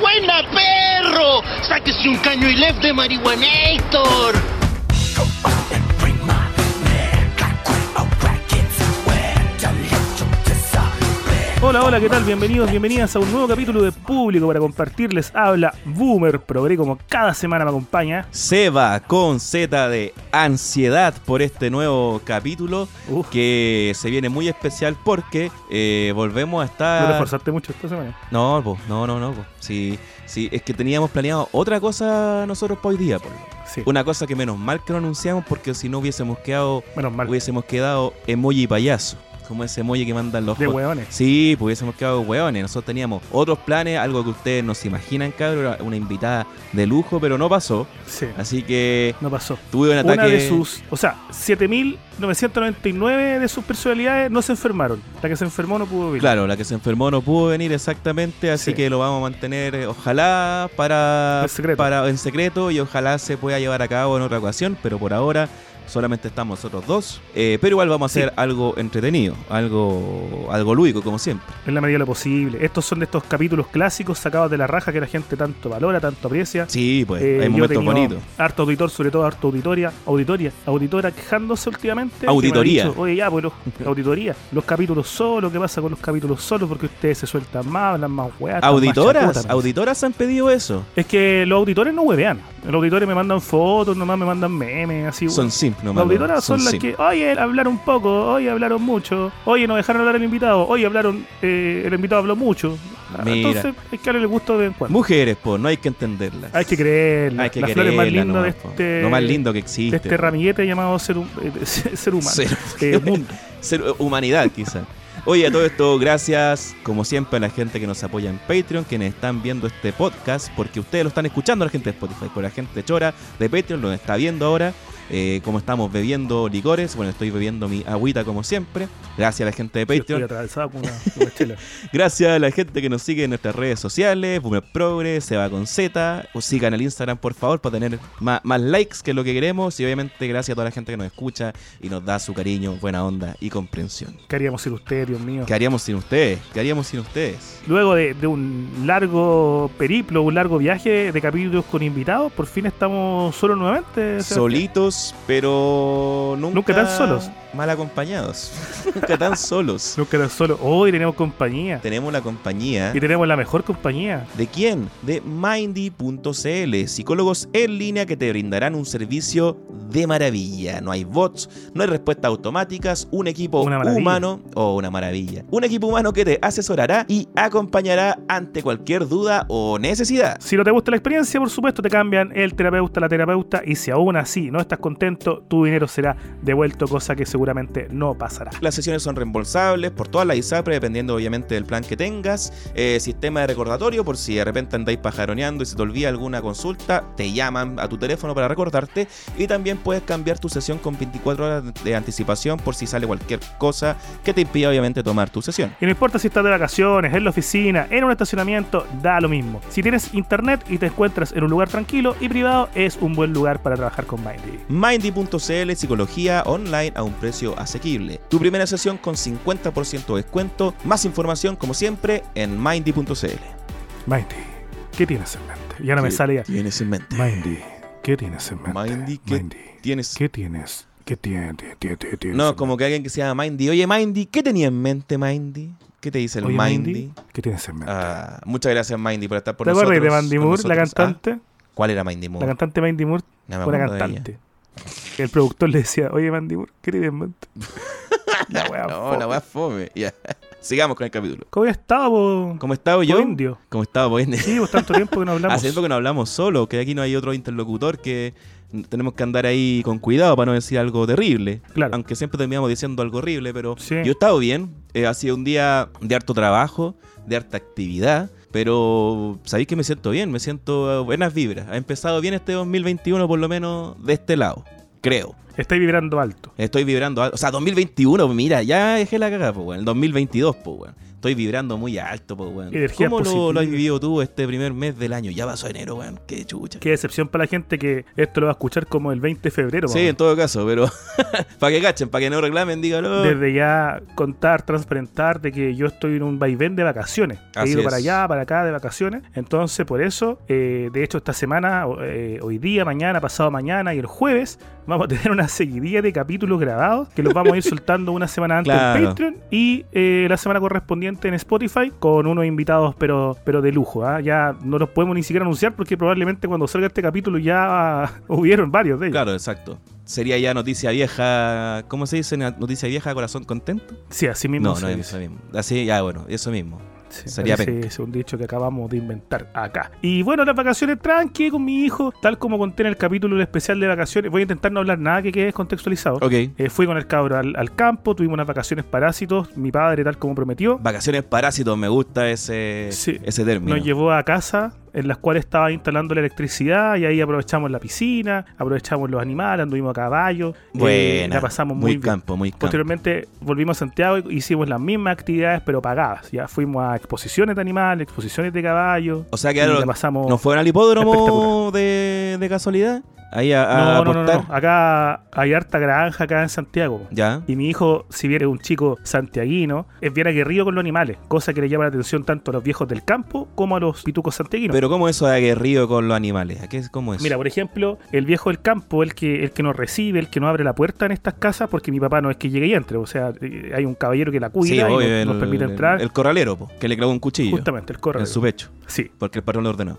¡Buena, perro! ¡Sáquese un caño y left de Marihuanator! Hola, hola, ¿qué tal? Bienvenidos, bienvenidas a un nuevo capítulo de Público para compartirles. Habla Boomer, Progre como cada semana me acompaña. Seba con Z de ansiedad por este nuevo capítulo Uf. que se viene muy especial porque eh, volvemos a ¿No estar... esforzaste mucho esta semana? No, po, no, no, no. po. Sí, sí, es que teníamos planeado otra cosa nosotros para hoy día. po. Sí, Una cosa que menos mal que no anunciamos porque si no hubiésemos quedado, menos mal. hubiésemos quedado emoji payaso. Como ese emoji que mandan los De hot- hueones. Sí, pues hubiésemos quedado hueones. Nosotros teníamos otros planes, algo que ustedes no se imaginan, cabrón. Una invitada de lujo, pero no pasó. Sí, Así que no pasó. tuve un ataque. Una de sus, o sea, 7.999 de sus personalidades no se enfermaron. La que se enfermó no pudo vivir. Claro, la que se enfermó no pudo venir exactamente, así Sí. que lo vamos a mantener, eh, ojalá, para En secreto. para en secreto y ojalá se pueda llevar a cabo en otra ocasión, pero por ahora solamente estamos nosotros dos. Eh, pero igual vamos a hacer Sí. algo entretenido, algo, algo lúdico, como siempre. En la medida de lo posible. Estos son de estos capítulos clásicos sacados de la raja que la gente tanto valora, tanto aprecia. Sí, pues, Eh, hay momentos bonitos. Harto auditor, sobre todo harto auditoria, auditoria, auditora quejándose últimamente. Auditoría. dicho, Oye, ya, pues los, auditoría. Los capítulos solos, ¿qué pasa con los capítulos solos? Porque ustedes se sueltan más, hablan más weas. están más Auditoras, auditoras han pedido eso. Es que los auditores no huevean. Los auditores me mandan fotos, nomás me mandan memes, así. Son weón. Simples, Las auditoras son, las que, oye, hablaron poco, oye, hablaron mucho, oye, no dejaron hablar al invitado, oye, hablaron, eh, el invitado habló mucho. Mira. Entonces, hay que darle el gusto de. Mujeres, pues, no hay que entenderlas. Hay que creerla. Hay que Las flores más lindas de po. este, Lo más lindo que de existe. este po. ramillete llamado ser, eh, ser humano. Ser- Eh, mundo. Ser humanidad, quizás. Oye, a todo esto, gracias, como siempre, a la gente que nos apoya en Patreon, quienes están viendo este podcast, porque ustedes lo están escuchando, la gente de Spotify, por la gente chora de Patreon lo está viendo ahora. Eh, como estamos bebiendo licores, bueno, estoy bebiendo mi agüita como siempre. Gracias a la gente de estoy Patreon. atravesado con una, una chela. Gracias a la gente que nos sigue en nuestras redes sociales, Boomer Progress, Seba con Z, o sigan el Instagram por favor para tener más, más likes que lo que queremos y obviamente gracias a toda la gente que nos escucha y nos da su cariño, buena onda y comprensión. ¿Qué haríamos sin usted, Dios mío? ¿Qué haríamos sin ustedes? ¿Qué haríamos sin ustedes? Luego de, de un largo periplo, un largo viaje de capítulos con invitados, por fin estamos solos nuevamente. Sebastián. Solitos, pero nunca, Nunca tan solos. Mal acompañados. nunca tan solos. Nunca tan solos. Hoy tenemos compañía. Tenemos la compañía. Y tenemos la mejor compañía. ¿De quién? De Mindy.cl, psicólogos en línea que te brindarán un servicio de maravilla. No hay bots, no hay respuestas automáticas, un equipo humano o una maravilla. Un equipo humano que te asesorará y acompañará ante cualquier duda o necesidad. Si no te gusta la experiencia, por supuesto, te cambian el terapeuta, la terapeuta, y si aún así no estás contento, tu dinero será devuelto, cosa que seguramente no pasará. Las sesiones son reembolsables por todas las ISAPRE, dependiendo obviamente del plan que tengas. Eh, sistema de recordatorio, por si de repente andáis pajaroneando y se te olvida alguna consulta, te llaman a tu teléfono para recordarte. Y también puedes cambiar tu sesión con 24 horas de anticipación por si sale cualquier cosa que te impida obviamente tomar tu sesión. Y no importa si estás de vacaciones, en la oficina, en un estacionamiento, da lo mismo. Si tienes internet y te encuentras en un lugar tranquilo y privado, es un buen lugar para trabajar con Mindy. Mindy.cl Psicología online a un precio asequible. Tu primera sesión con 50% de descuento. Más información como siempre en Mindy.cl. Mindy, ¿qué tienes en mente? Ya no me ¿Qué sale ya. Tienes en mente. Mindy, ¿qué tienes en mente? Mindy, ¿qué Mindy, tienes ¿qué tienes? ¿Qué tienes? ¿Qué tienes? tienes No, como que alguien que se llama Mindy. Oye, Mindy, ¿qué tenía en mente, Mindy? ¿Qué te dice el Oye, Mindy? ¿Qué tienes en mente? Ah, muchas gracias, Mindy, por estar por ¿Te nosotros. acuerdas de Mandy con Moore, la cantante? Ah, ¿Cuál era Mindy Moore? La cantante Mandy Moore, No ella. cantante. El productor le decía, oye Mandy Moore, ¿qué mente? la wea No, fome. la weá fome. Ya. Sigamos con el capítulo. ¿Cómo estaba? ¿Cómo estaba yo? indio? ¿Cómo estaba, po, indio? Sí, pues tanto tiempo que no hablamos. Hace tiempo que no hablamos solo, que aquí no hay otro interlocutor que tenemos que andar ahí con cuidado para no decir algo terrible. Claro. Aunque siempre terminamos diciendo algo horrible, pero Sí. yo he estado bien. Eh, ha sido un día de harto trabajo, de harta actividad. Pero sabéis que me siento bien, me siento buenas vibras. Ha empezado bien este 2021, por lo menos de este lado. Creo. Estáis vibrando alto. Estoy vibrando. alto. O sea, 2021, mira, ya dejé la cagada, pues, weón. El 2022, pues, weón. Estoy vibrando muy alto, po, weón. Energía ¿Cómo lo, lo has vivido tú este primer mes del año? Ya pasó enero, weón. Qué chucha. Qué decepción para la gente que esto lo va a escuchar como el 20 de febrero. Sí, en todo caso, pero para que cachen, para que no reclamen, dígalo. Desde ya contar, transparentar de que yo estoy en un vaivén de vacaciones. He Así ido es. para allá, para acá de vacaciones. Entonces, por eso, eh, de hecho, esta semana, eh, hoy día, mañana, pasado mañana y el jueves, vamos a tener una seguidilla de capítulos grabados que los vamos a ir soltando una semana antes Claro. en Patreon y eh, la semana correspondiente en Spotify con unos invitados, pero, pero de lujo. ¿ah? Ya no los podemos ni siquiera anunciar porque probablemente cuando salga este capítulo ya hubieron varios de ellos. Claro, exacto. Sería ya noticia vieja. ¿Cómo se dice? Noticia vieja, corazón contento. Sí, así mismo. No, no eso mismo. Así, ya, bueno, eso mismo. Sí, Sería ese un dicho que acabamos de inventar acá. Y bueno, las vacaciones tranqui con mi hijo, tal como conté en el capítulo especial de vacaciones. Voy a intentar no hablar nada que quede descontextualizado. Ok. Eh, fui con el cabro al, al campo, tuvimos unas vacaciones parásitos, mi padre tal como prometió. Vacaciones parásitos, me gusta ese, Sí. ese término. Nos llevó a casa en las cuales estaba instalando la electricidad y ahí aprovechamos la piscina, aprovechamos los animales, anduvimos a caballo, eh, Buena. la pasamos muy muy, bien. campo, muy campo. Posteriormente volvimos a Santiago y hicimos las mismas actividades pero pagadas. Ya fuimos a exposiciones de animales, exposiciones de caballos. O sea que ahora la pasamos. ¿no fueron al hipódromo de, de casualidad? Ahí a, a no, no, no, no. Acá hay harta granja acá en Santiago. Ya. Y mi hijo, si bien es un chico santiaguino, es bien aguerrido con los animales, cosa que le llama la atención tanto a los viejos del campo como a los pitucos santiaguinos. Pero ¿cómo eso de aguerrido con los animales? ¿A qué, ¿Cómo es? Mira, por ejemplo, el viejo del campo, el que, el que nos recibe, el que nos abre la puerta en estas casas, porque mi papá no es que llegue y entre, o sea, eh, hay un caballero que la cuida sí, y obvio, nos, el, nos permite entrar. el corralero, po, que le clavó un cuchillo justamente, el correo. en su pecho, Sí. porque el patrón lo ordenó.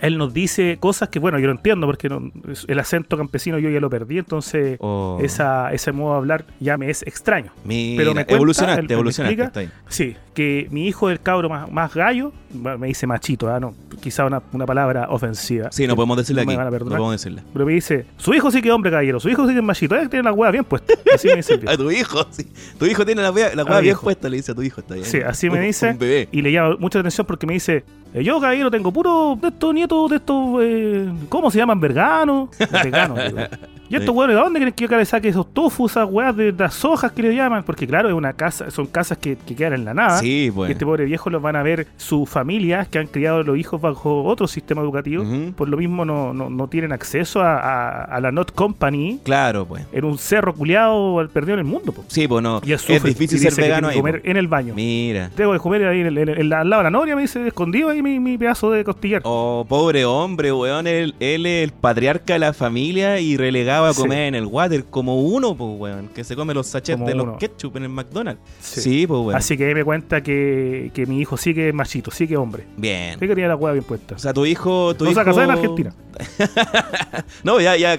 Él nos dice cosas que, bueno, yo no entiendo porque no- el acento campesino yo ya lo perdí, entonces Oh. esa, ese modo de hablar ya me es extraño. Mira, pero me cuenta, evolucionaste, me evolucionaste. explica. está ahí. Sí, que mi hijo del cabro más, más gallo, me dice machito, ¿ah? no, quizá una, una palabra ofensiva. Sí, no podemos decirle no aquí. No podemos decirle. Pero me dice, su hijo sí que es hombre caballero, su hijo sí que es machito, eh, tiene la hueá bien puesta. Así me dice el. A tu hijo, sí. Tu hijo tiene la hueá la bien hijo. puesta, le dice a tu hijo. Está bien. Sí, así me dice. Un bebé. Y le llama mucha atención porque me dice, eh, yo caballero tengo puro de estos nietos, de estos, eh, ¿cómo se llaman? Veganos. Veganos. Y estos hueones, ¿de dónde creen que yo le saque esos tofu, esas weas de las hojas que le llaman? Porque claro, es una casa, son casas que, que quedan en la nada. Sí, Y pues. este pobre viejo los van a ver sus familias que han criado a los hijos bajo otro sistema educativo. Por lo mismo no, no, no tienen acceso a, a- a la Not Company Claro, pues. en un cerro culiado al perdido en el mundo. po. Sí, pues no. Y Es difícil y ser que vegano ahí. que comer po. en el baño. Mira. Tengo que comer ahí en el- en el- al lado de la noria, me dice, escondido ahí mi, mi pedazo de costillar. Oh, pobre hombre, weón. Él, él es el patriarca de la familia y relegado a Sí. comer en el water como uno, pues, weón. Que se come los sachets Como de uno. los ketchup en el McDonald's. Sí. Sí, pues, weón. Así que ahí me cuenta que, que mi hijo sí que es machito, sí que es hombre. Bien. Sí que tenía la hueá bien puesta. O sea, tu hijo. Tu no se a hijo... casar en Argentina. No, ya, ya,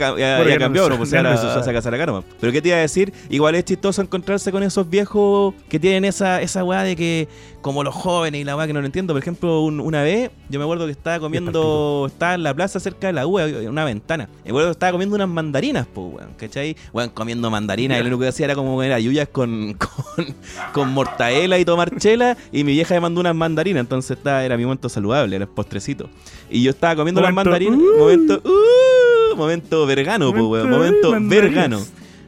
cambió, no, pues ahora se a acá nomás. Pero ¿qué te iba a decir? Igual es chistoso encontrarse con esos viejos que tienen esa, esa weá de que, como los jóvenes y la weá que no lo entiendo. Por ejemplo, un- una vez, yo me acuerdo que estaba comiendo, estaba en la plaza cerca de la U, en una ventana. Me acuerdo que estaba comiendo unas mandarinas, pues, weón, ¿cachai? Weón, comiendo mandarinas, y lo único que hacía era como comer ayuyas con, con, con mortadela y tomar chela, y mi vieja me mandó unas mandarinas, entonces estaba, era mi momento saludable, era el postrecito. Y yo estaba comiendo las mandarinas, uh. Momento, uh, momento vergano, pues, weón, momento Momento, vergano.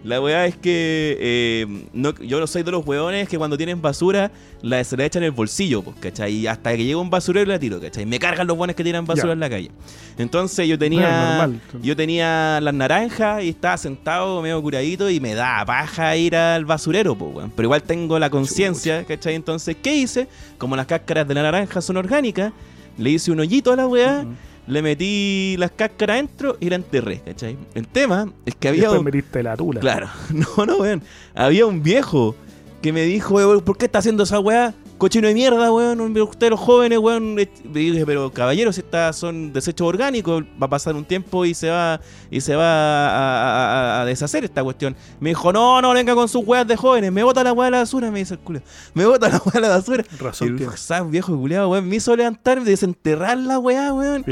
La weá es que eh, no, yo no soy de los weones que cuando tienen basura la, se la echan en el bolsillo, pues, ¿cachai? Y hasta que llega un basurero la tiro, ¿cachai? Me cargan los weones que tiran basura Ya. en la calle. Entonces yo tenía yo tenía las naranjas y estaba sentado medio curadito y me da paja ir al basurero, pues, weón. Pero igual tengo la conciencia, ¿cachai? Entonces, ¿qué hice? Como las cáscaras de la naranja son orgánicas, le hice un hoyito a la weá. Le metí las cáscaras adentro y la enterré, ¿cachai? El tema es que había un- metiste la tula. Claro, no, no, weón. Había un viejo que me dijo, weón, ¿por qué está haciendo esa weá? Cochino de mierda, weón. Ustedes los jóvenes, weón. Y dije, pero caballeros, estas son desechos orgánicos. Va a pasar un tiempo y se va y se va a, a- a deshacer esta cuestión. Me dijo, no, no, venga con sus weas de jóvenes. Me bota la weá a la basura, me dice el culo. Me bota la weá a la basura. Y Razón el tiene. esa viejo culiado, weón, me hizo levantarme, desenterrar la weá, weón.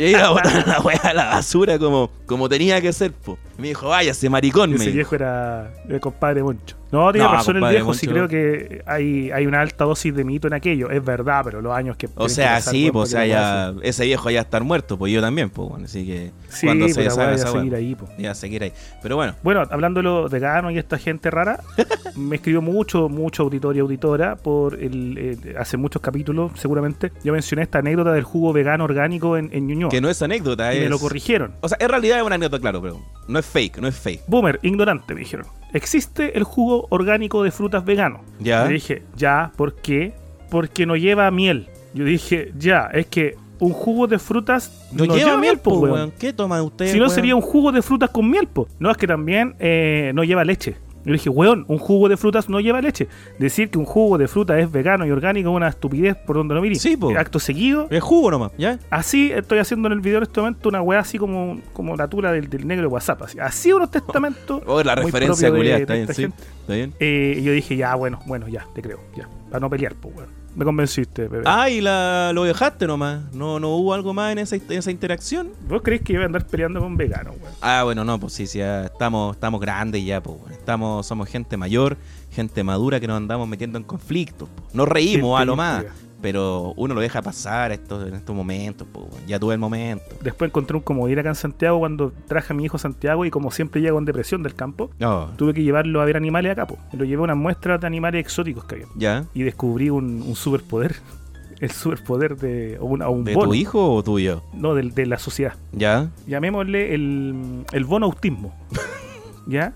y ir a botar la weá a la basura como, como tenía que ser, po. Me dijo, váyase, maricón, me Ese dijo. viejo era el compadre Moncho. No, tiene No, razón el viejo, sí creo que hay, hay una alta dosis de mito en aquello. Es verdad, pero los años que... O que sea, sí, pues o sea, ya, ese viejo ya estar muerto, pues yo también, pues bueno, así que Sí, cuando se deshaga va a seguir ahí, po. ya seguir ahí. Pero bueno, Bueno, hablando de veganos y esta gente rara, me escribió mucho, mucho auditorio y auditora por el, eh, hace muchos capítulos, seguramente. Yo mencioné esta anécdota del jugo vegano orgánico en, en Ñuñoa. que no es anécdota, y es... me lo corrigieron. O sea, en realidad es una anécdota, claro, pero no es fake, no es fake. Boomer, ignorante, me dijeron. Existe el jugo orgánico de frutas vegano. Ya. Yo dije, ya, ¿por qué? Porque no lleva miel. Yo dije, ya, es que un jugo de frutas No, lleva miel, po, weón. weón. ¿Qué toma usted? Si no, weón? sería un jugo de frutas con miel, po. No, es que también eh, no lleva leche. Yo dije, weón, un jugo de frutas no lleva leche. Decir que un jugo de fruta es vegano y orgánico es una estupidez por donde no mire. Sí, po. Acto seguido, Es jugo nomás, ¿ya? así estoy haciendo en el video en este momento una weá así como, como la tula del, del negro de WhatsApp. Así, así unos testamentos. Oh, la muy referencia culiada, está bien, sí. Está bien. Eh, y yo dije, ya, bueno, bueno, ya, te creo, ya. Para no pelear, pues, weón. Me convenciste, bebé. Ah, y la, lo dejaste nomás. No, no hubo algo más en esa, en esa interacción. ¿Vos creés que voy a andar peleando con veganos, weón? Ah, bueno, no, pues sí, sí, ya estamos, estamos grandes ya, pues. weón. Estamos, somos gente mayor, gente madura que nos andamos metiendo en conflictos. Nos reímos Gente a lo más. Pero uno lo deja pasar estos, en estos momentos. Ya tuve el momento. Después encontré un comodín acá en Santiago cuando traje a mi hijo Santiago y como siempre llego en depresión del campo, tuve que llevarlo a ver animales acá, po. Lo llevé a unas muestras de animales exóticos que había. ya. Y descubrí un, un superpoder. El superpoder de. O, una- o un ¿De bono. tu hijo o tuyo? No, del- de, la sociedad. Ya. Llamémosle el, el bono autismo. ¿Ya?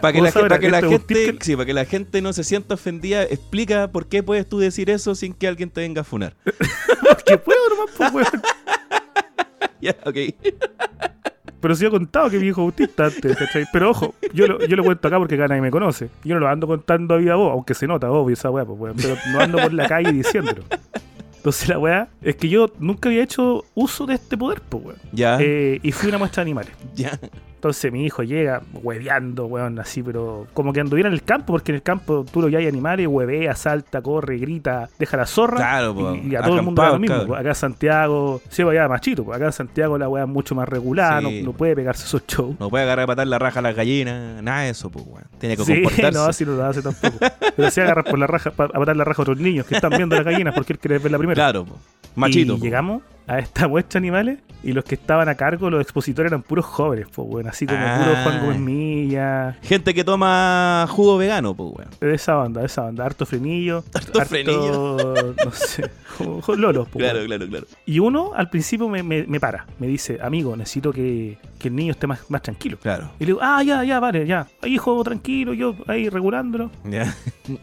Para que, la, para que la gente, sí, para que la gente no se sienta ofendida, explica por qué puedes tú decir eso sin que alguien te venga a funar. que puedo nomás, weón. ya, ok. Pero sí he contado que mi hijo autista antes, ¿cachai? Pero ojo, yo lo, yo lo cuento acá porque acá nadie me conoce. Yo no lo ando contando a viva voz, aunque se nota, obvio, esa weá, pues, weón. Pero no ando por la calle diciéndolo. Entonces la weá es que yo nunca había hecho uso de este poder, pues, weón. Ya, Eh, y fui una muestra de animales. ya. Entonces mi hijo llega hueveando, weón, así, pero como que anduviera en el campo, porque en el campo tú lo ya hay animales, huevea, salta, corre, grita, deja la zorra. Claro, po, y, y a todo el mundo da lo mismo. pues. Acá en Santiago, sí, pues, allá machito, pues acá en Santiago la weá es mucho más regular, Sí. no, no puede pegarse esos shows. No puede agarrar a patar la raja a las gallinas, nada de eso, pues, weón. Tiene que Sí, comportarse. no, así no lo hace tampoco. Pero se agarra por la raja, a matar la raja a otros niños que están viendo las gallinas porque él quiere ver la primera. Claro, po. Machito. Y po. llegamos a esta muestra de animales y los que estaban a cargo, los expositores eran puros jóvenes, pues bueno, así como Ah. puro Juan Gómez Milla, Gente que toma jugo vegano, pues, de esa banda, de esa banda, harto frenillo, Harto frenillo. no sé, lolos, pues, Claro, bueno. claro, claro. Y uno al principio me, me- me para, me dice, amigo, necesito que, que el niño esté más, más tranquilo. Claro. Y le digo, ah, ya, ya, vale, ya. Ahí, hijo, tranquilo, yo ahí regulándolo. Ya.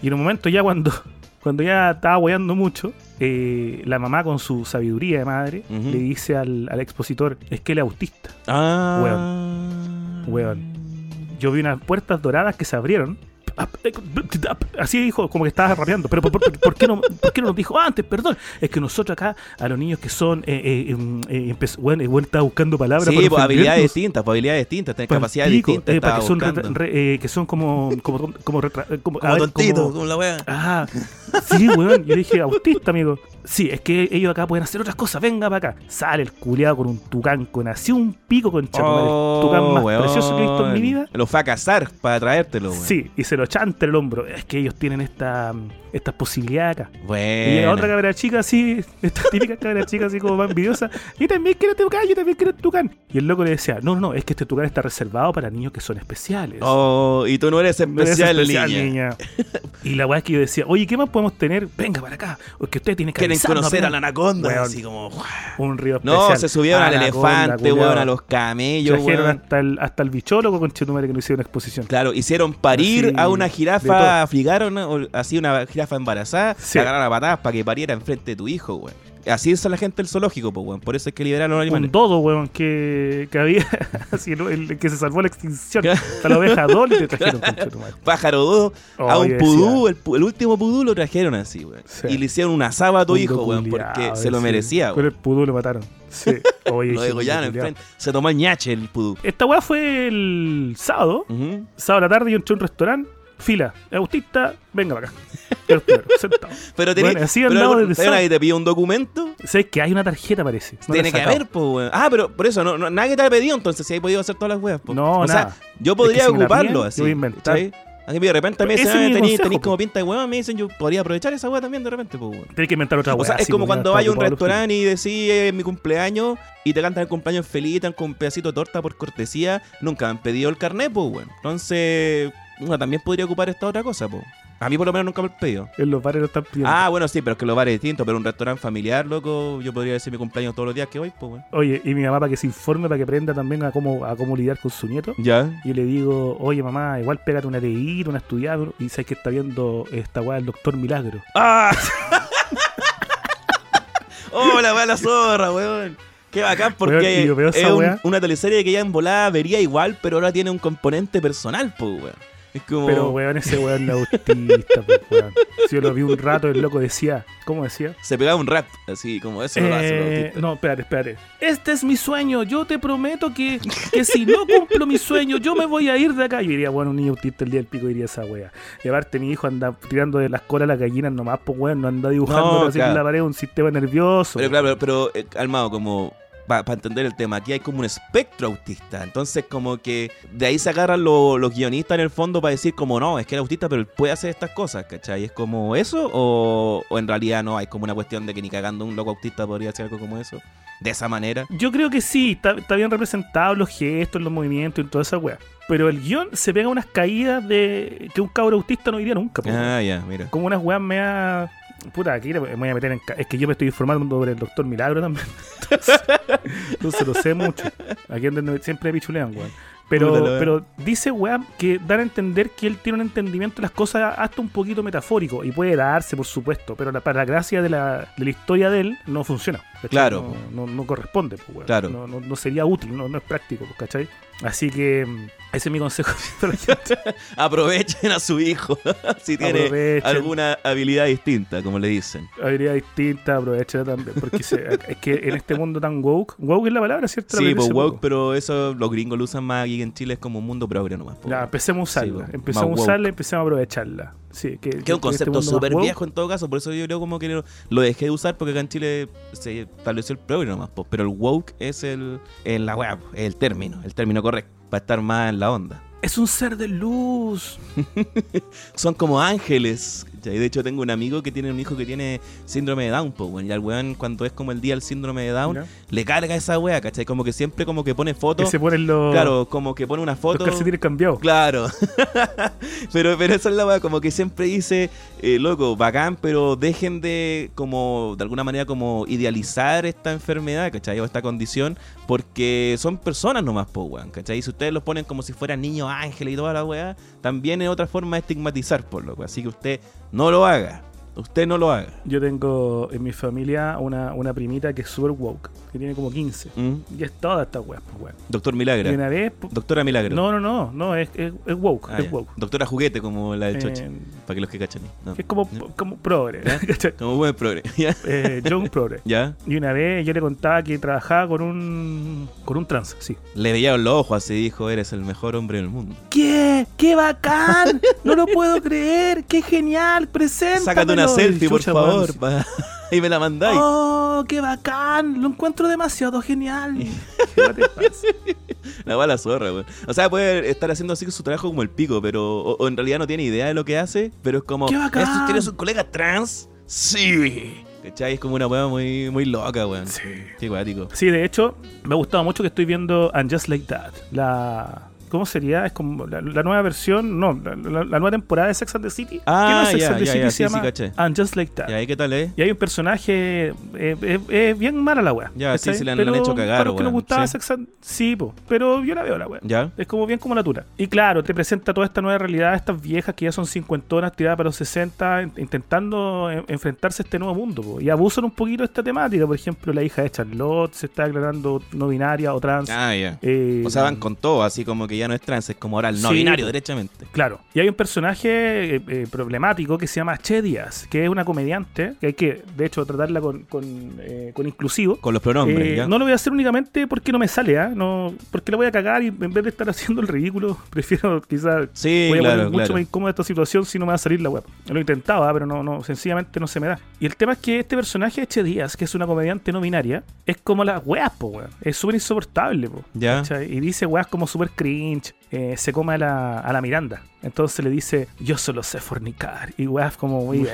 Y en un momento ya cuando, cuando ya estaba hueando mucho, eh, la mamá con su sabiduría de madre le dice al, al expositor, es que él es autista. Ah. Weón. Yo vi unas puertas doradas que se abrieron. Así dijo, como que estaba rapeando. Pero ¿por, por- por qué no, por qué no nos dijo antes? Perdón. Es que nosotros acá, a los niños que son. Eh, eh, em, eh, empezó- bueno, weón estaba buscando palabras Sí, para pues habilidades ofendernos. distintas, pues habilidades distintas, tienen Pal capacidades distintas. eh, para que son, re- re- eh, que son como como como, retra- eh, como, a Como la wea. Ah, sí, weón. Yo dije, autista, amigo. Sí, es que ellos acá pueden hacer otras cosas. Venga para acá. Sale el culiado con un tucán con así un pico con el tucán más Oh, weón. precioso que he visto en mi vida. Lo fue a cazar para traértelo, weón. Sí, y se lo chanta el hombro. Es que ellos tienen esta, estas posibilidades acá. Y llega otra cabra chica así, esta típica cabra chica así como más envidiosa. Yo también quiero tucán, yo también quiero tucán. Y el loco le decía, no, no, no, es que este tucán está reservado para niños que son especiales. Oh, y tú no eres No eres especial, especial, niña. niña. Y la weá es que yo decía, oye, ¿qué más podemos tener? Venga para acá. O es que usted tiene que Quieren conocer a apenas". la anaconda, Weón. así como. Un río especial. No, se subieron al Anaconda, elefante, weón, a los camellos, Trajeron weón. hasta el, hasta el bichólogo con Chetumare que no hicieron exposición. Claro, hicieron parir a una jirafa, afigaron o- así una jirafa embarazada, Sí. agarraron a patadas para que pariera enfrente de tu hijo, weón. Así es la gente del zoológico, pues, weón. Por eso es que liberaron a los Un animales. dodo, weón, que, que había, así, ¿no? el, que se salvó la extinción. Hasta la oveja Dolly te trajeron. Pájaro dodo, a Oye, un pudú, el, el último pudú lo trajeron así, weón. Sí. Y le hicieron una saba a tu hijo, weón, porque se lo merecía, Pero weón. el pudú lo mataron. Sí. Oye, Lo enfrente. Se tomó el ñache el pudú. Esta weá fue el sábado. Sábado a la tarde yo entré a un restaurante. Fila, autista, venga para acá. Yo los primero, sentado. Pero tenés, Bueno, así pero desde pero nadie te pide un documento. ¿Sabes que hay una tarjeta, parece? No Tiene que haber, pues, weón. Ah, pero por eso, no, no, nadie te ha pedido entonces si hay podido hacer todas las weas, po. No, o nada. sea, yo podría Es que si ocuparlo piden, así. yo voy a inventar. ¿cachai? A mí de repente me dicen, es "Ah, mi tenís, consejo, tenís po. como pinta de hueón, me dicen, yo podría aprovechar esa wea también de repente, pues. Tienes que inventar otra O weá. sea, es como cuando vaya a un restaurante y decís eh, mi cumpleaños y te cantan el cumpleaños feliz, te dan con un pedacito de torta por cortesía, nunca me han pedido el carnet, pues, weón. Entonces, uno también podría ocupar esta otra cosa, pues. A mí por lo menos nunca me han pedido. fines. En los bares lo están pidiendo. Ah, bueno, sí, pero es que los bares distintos, pero un restaurante familiar, loco, yo podría decir mi cumpleaños todos los días que voy, pues, weón. Oye, y mi mamá para que se informe, para que aprenda también a cómo, a cómo lidiar con su nieto. Ya. Yo le digo, oye mamá, igual pégate una leída, una estudiada, y sabes que está viendo esta weá del doctor Milagro. ¡Ah! ¡Oh, la weá la zorra, weón! Qué bacán Weón, y porque veo es un- una teleserie que ya en volada vería igual, pero ahora tiene un componente personal, pues, weón. Es como... Pero weón, ese weón es autista, pues weón. Si yo lo vi un rato, el loco decía, ¿cómo decía? Se pegaba un rap, así como eso no lo hace Eh, no, espérate, espérate. Este es mi sueño. Yo te prometo que, que si no cumplo mi sueño, yo me voy a ir de acá. Yo diría, bueno, un niño autista el día del pico diría esa wea. Y aparte, mi hijo anda tirando de las colas a las gallinas nomás, pues weón, no anda dibujando No, claro. en la pared un sistema nervioso. Pero claro, pero, pero, eh, calmado, como para entender el tema, aquí hay como un espectro autista. Entonces, como que de ahí se agarran lo- los guionistas en el fondo para decir, como no, es que era autista, pero él puede hacer estas cosas, ¿cachai? ¿Es como eso? O, o en realidad no? Hay como una cuestión de que ni cagando un loco autista podría hacer algo como eso. De esa manera. Yo creo que sí, está, está bien representado los gestos, los movimientos y toda esa wea. Pero el guion se pega unas caídas de que un cabro autista no diría nunca. Ah, ya, mira. Como unas weas mea. Puta, aquí me voy a meter en. Es que yo me estoy informando sobre el doctor Milagro también. Entonces, entonces lo sé mucho. Aquí siempre pichulean, weón. Pero, pero dice, weón, que dan a entender que él tiene un entendimiento de las cosas hasta un poquito metafórico. Y puede darse, por supuesto. Pero la- para la gracia de la, de la historia de él, no funciona. ¿cachai? Claro. No, no, no corresponde, pues, weón. Claro. No, no- no sería útil, no, no es práctico, ¿cachai? Así que mm, ese es mi consejo. Aprovechen a su hijo si tiene Aprovechen. alguna habilidad distinta, como le dicen. habilidad distinta, aprovechala también. Porque se- es que en este mundo tan woke, woke es la palabra, ¿cierto? La Sí, pues woke, poco. pero eso los gringos lo usan más aquí en Chile, es como un mundo progre nomás. po. Ya, empecemos a usarla. pues, empecemos a usarla, empecemos a aprovecharla. Sí, que, es un este concepto súper viejo en todo caso, por eso yo creo como que lo, dejé de usar porque acá en Chile se estableció el progre nomás, pero el woke es el, el la es el término, el término correcto, para estar más en la onda. Es un ser de luz. Son como ángeles. ¿Cachai? De hecho, tengo un amigo que tiene un hijo que tiene síndrome de Down, po, weón, y al weón cuando es como el día del síndrome de Down, le carga esa weá, ¿cachai? Como que siempre como que pone Que fotos, se ponen los, claro, como que pone una los foto... calcetines cambiados. Claro. pero, pero esa es la weá, como que siempre dice, eh, loco, bacán, pero dejen de, como, de alguna manera, como idealizar esta enfermedad, ¿cachai? O esta condición, porque son personas nomás, po, weón, ¿cachai? Y si ustedes los ponen como si fueran niños ángeles y toda la weá, también es otra forma de estigmatizar, por loco. Así que usted no lo haga. Usted no lo haga. Yo tengo en mi familia una, una primita que es super woke, que tiene como 15. ¿Mm? Y es toda esta weá, pues, weón. Doctor Y Milagro. una vez. po- Doctora Milagro. No, no, no, no, es, es, es woke, Ah, es woke. Doctora Juguete, como la de Choche. Eh, Para que los que cachan. No. es como, como progre. Como buen progre. ¿Ya? eh, Young Progre. ¿Ya? Y una vez yo le contaba que trabajaba con un con un trans, sí. Le veía los ojos así dijo, eres el mejor hombre del mundo. ¿Qué? ¡Qué bacán! No lo puedo creer. ¡Qué genial! Preséntamelo. Sácate una Y selfie, por favor. pa- y me la mandáis. ¡Oh, qué bacán! Lo encuentro demasiado genial. La bala zorra, weón. O sea, puede estar haciendo así su trabajo como el pico, pero. O, o en realidad no tiene idea de lo que hace, pero es como. ¡Qué bacán! "¿Esto ¿Tienes un colega trans? Sí. ¿Cachai? Es como una weá muy, muy loca, weón. Sí. Qué guático. Sí, de hecho, me ha gustado mucho que estoy viendo And Just Like That. La. ¿Cómo sería? Es como la, la nueva versión, no, la, la- la nueva temporada de Sex and the City. Ah, que no es Sex ya, and the ya, City, se sí, sí, llama caché. And Just Like That. ¿Y ahí qué tal, eh? Y hay un personaje, eh, eh, es bien mala la wea. Ya, sí, sí, le han- le han Pero hecho cagar, Para los que nos weón, gustaba sí. Sex and... Sí, po, pero yo la veo la wea. ¿Ya? Es como bien como natura. Y claro, te presenta toda esta nueva realidad, estas viejas que ya son cincuentonas, tiradas para los 60, in- intentando en- enfrentarse a este nuevo mundo. po. Y abusan un poquito de esta temática. Por ejemplo, la hija de Charlotte se está declarando no binaria o trans. Ah, ya. Eh, O sea, van con todo, así como que ya no es trans, es como ahora el no Sí, binario, derechamente. Claro. Y hay un personaje eh, eh, problemático que se llama Che Díaz, que es una comediante, que hay que, de hecho, tratarla con, con, eh, con inclusivo. Con los pronombres, Eh, ¿ya? no lo voy a hacer únicamente porque no me sale, ¿ah? No, porque la voy a cagar y en vez de estar haciendo el ridículo, prefiero quizás sí, voy a claro, poner mucho claro. más incómoda esta situación si no me va a salir la web. Lo intentaba, pero no, no, sencillamente no se me da. Y el tema es que este personaje, Che Díaz, que es una comediante no binaria, es como las weas, po, weón. Es súper insoportable, po. Ya. ¿cachai? Y dice weas como súper cringe. Eh, se come a la, a la Miranda. Entonces le dice, yo solo sé fornicar. Y weas como muy.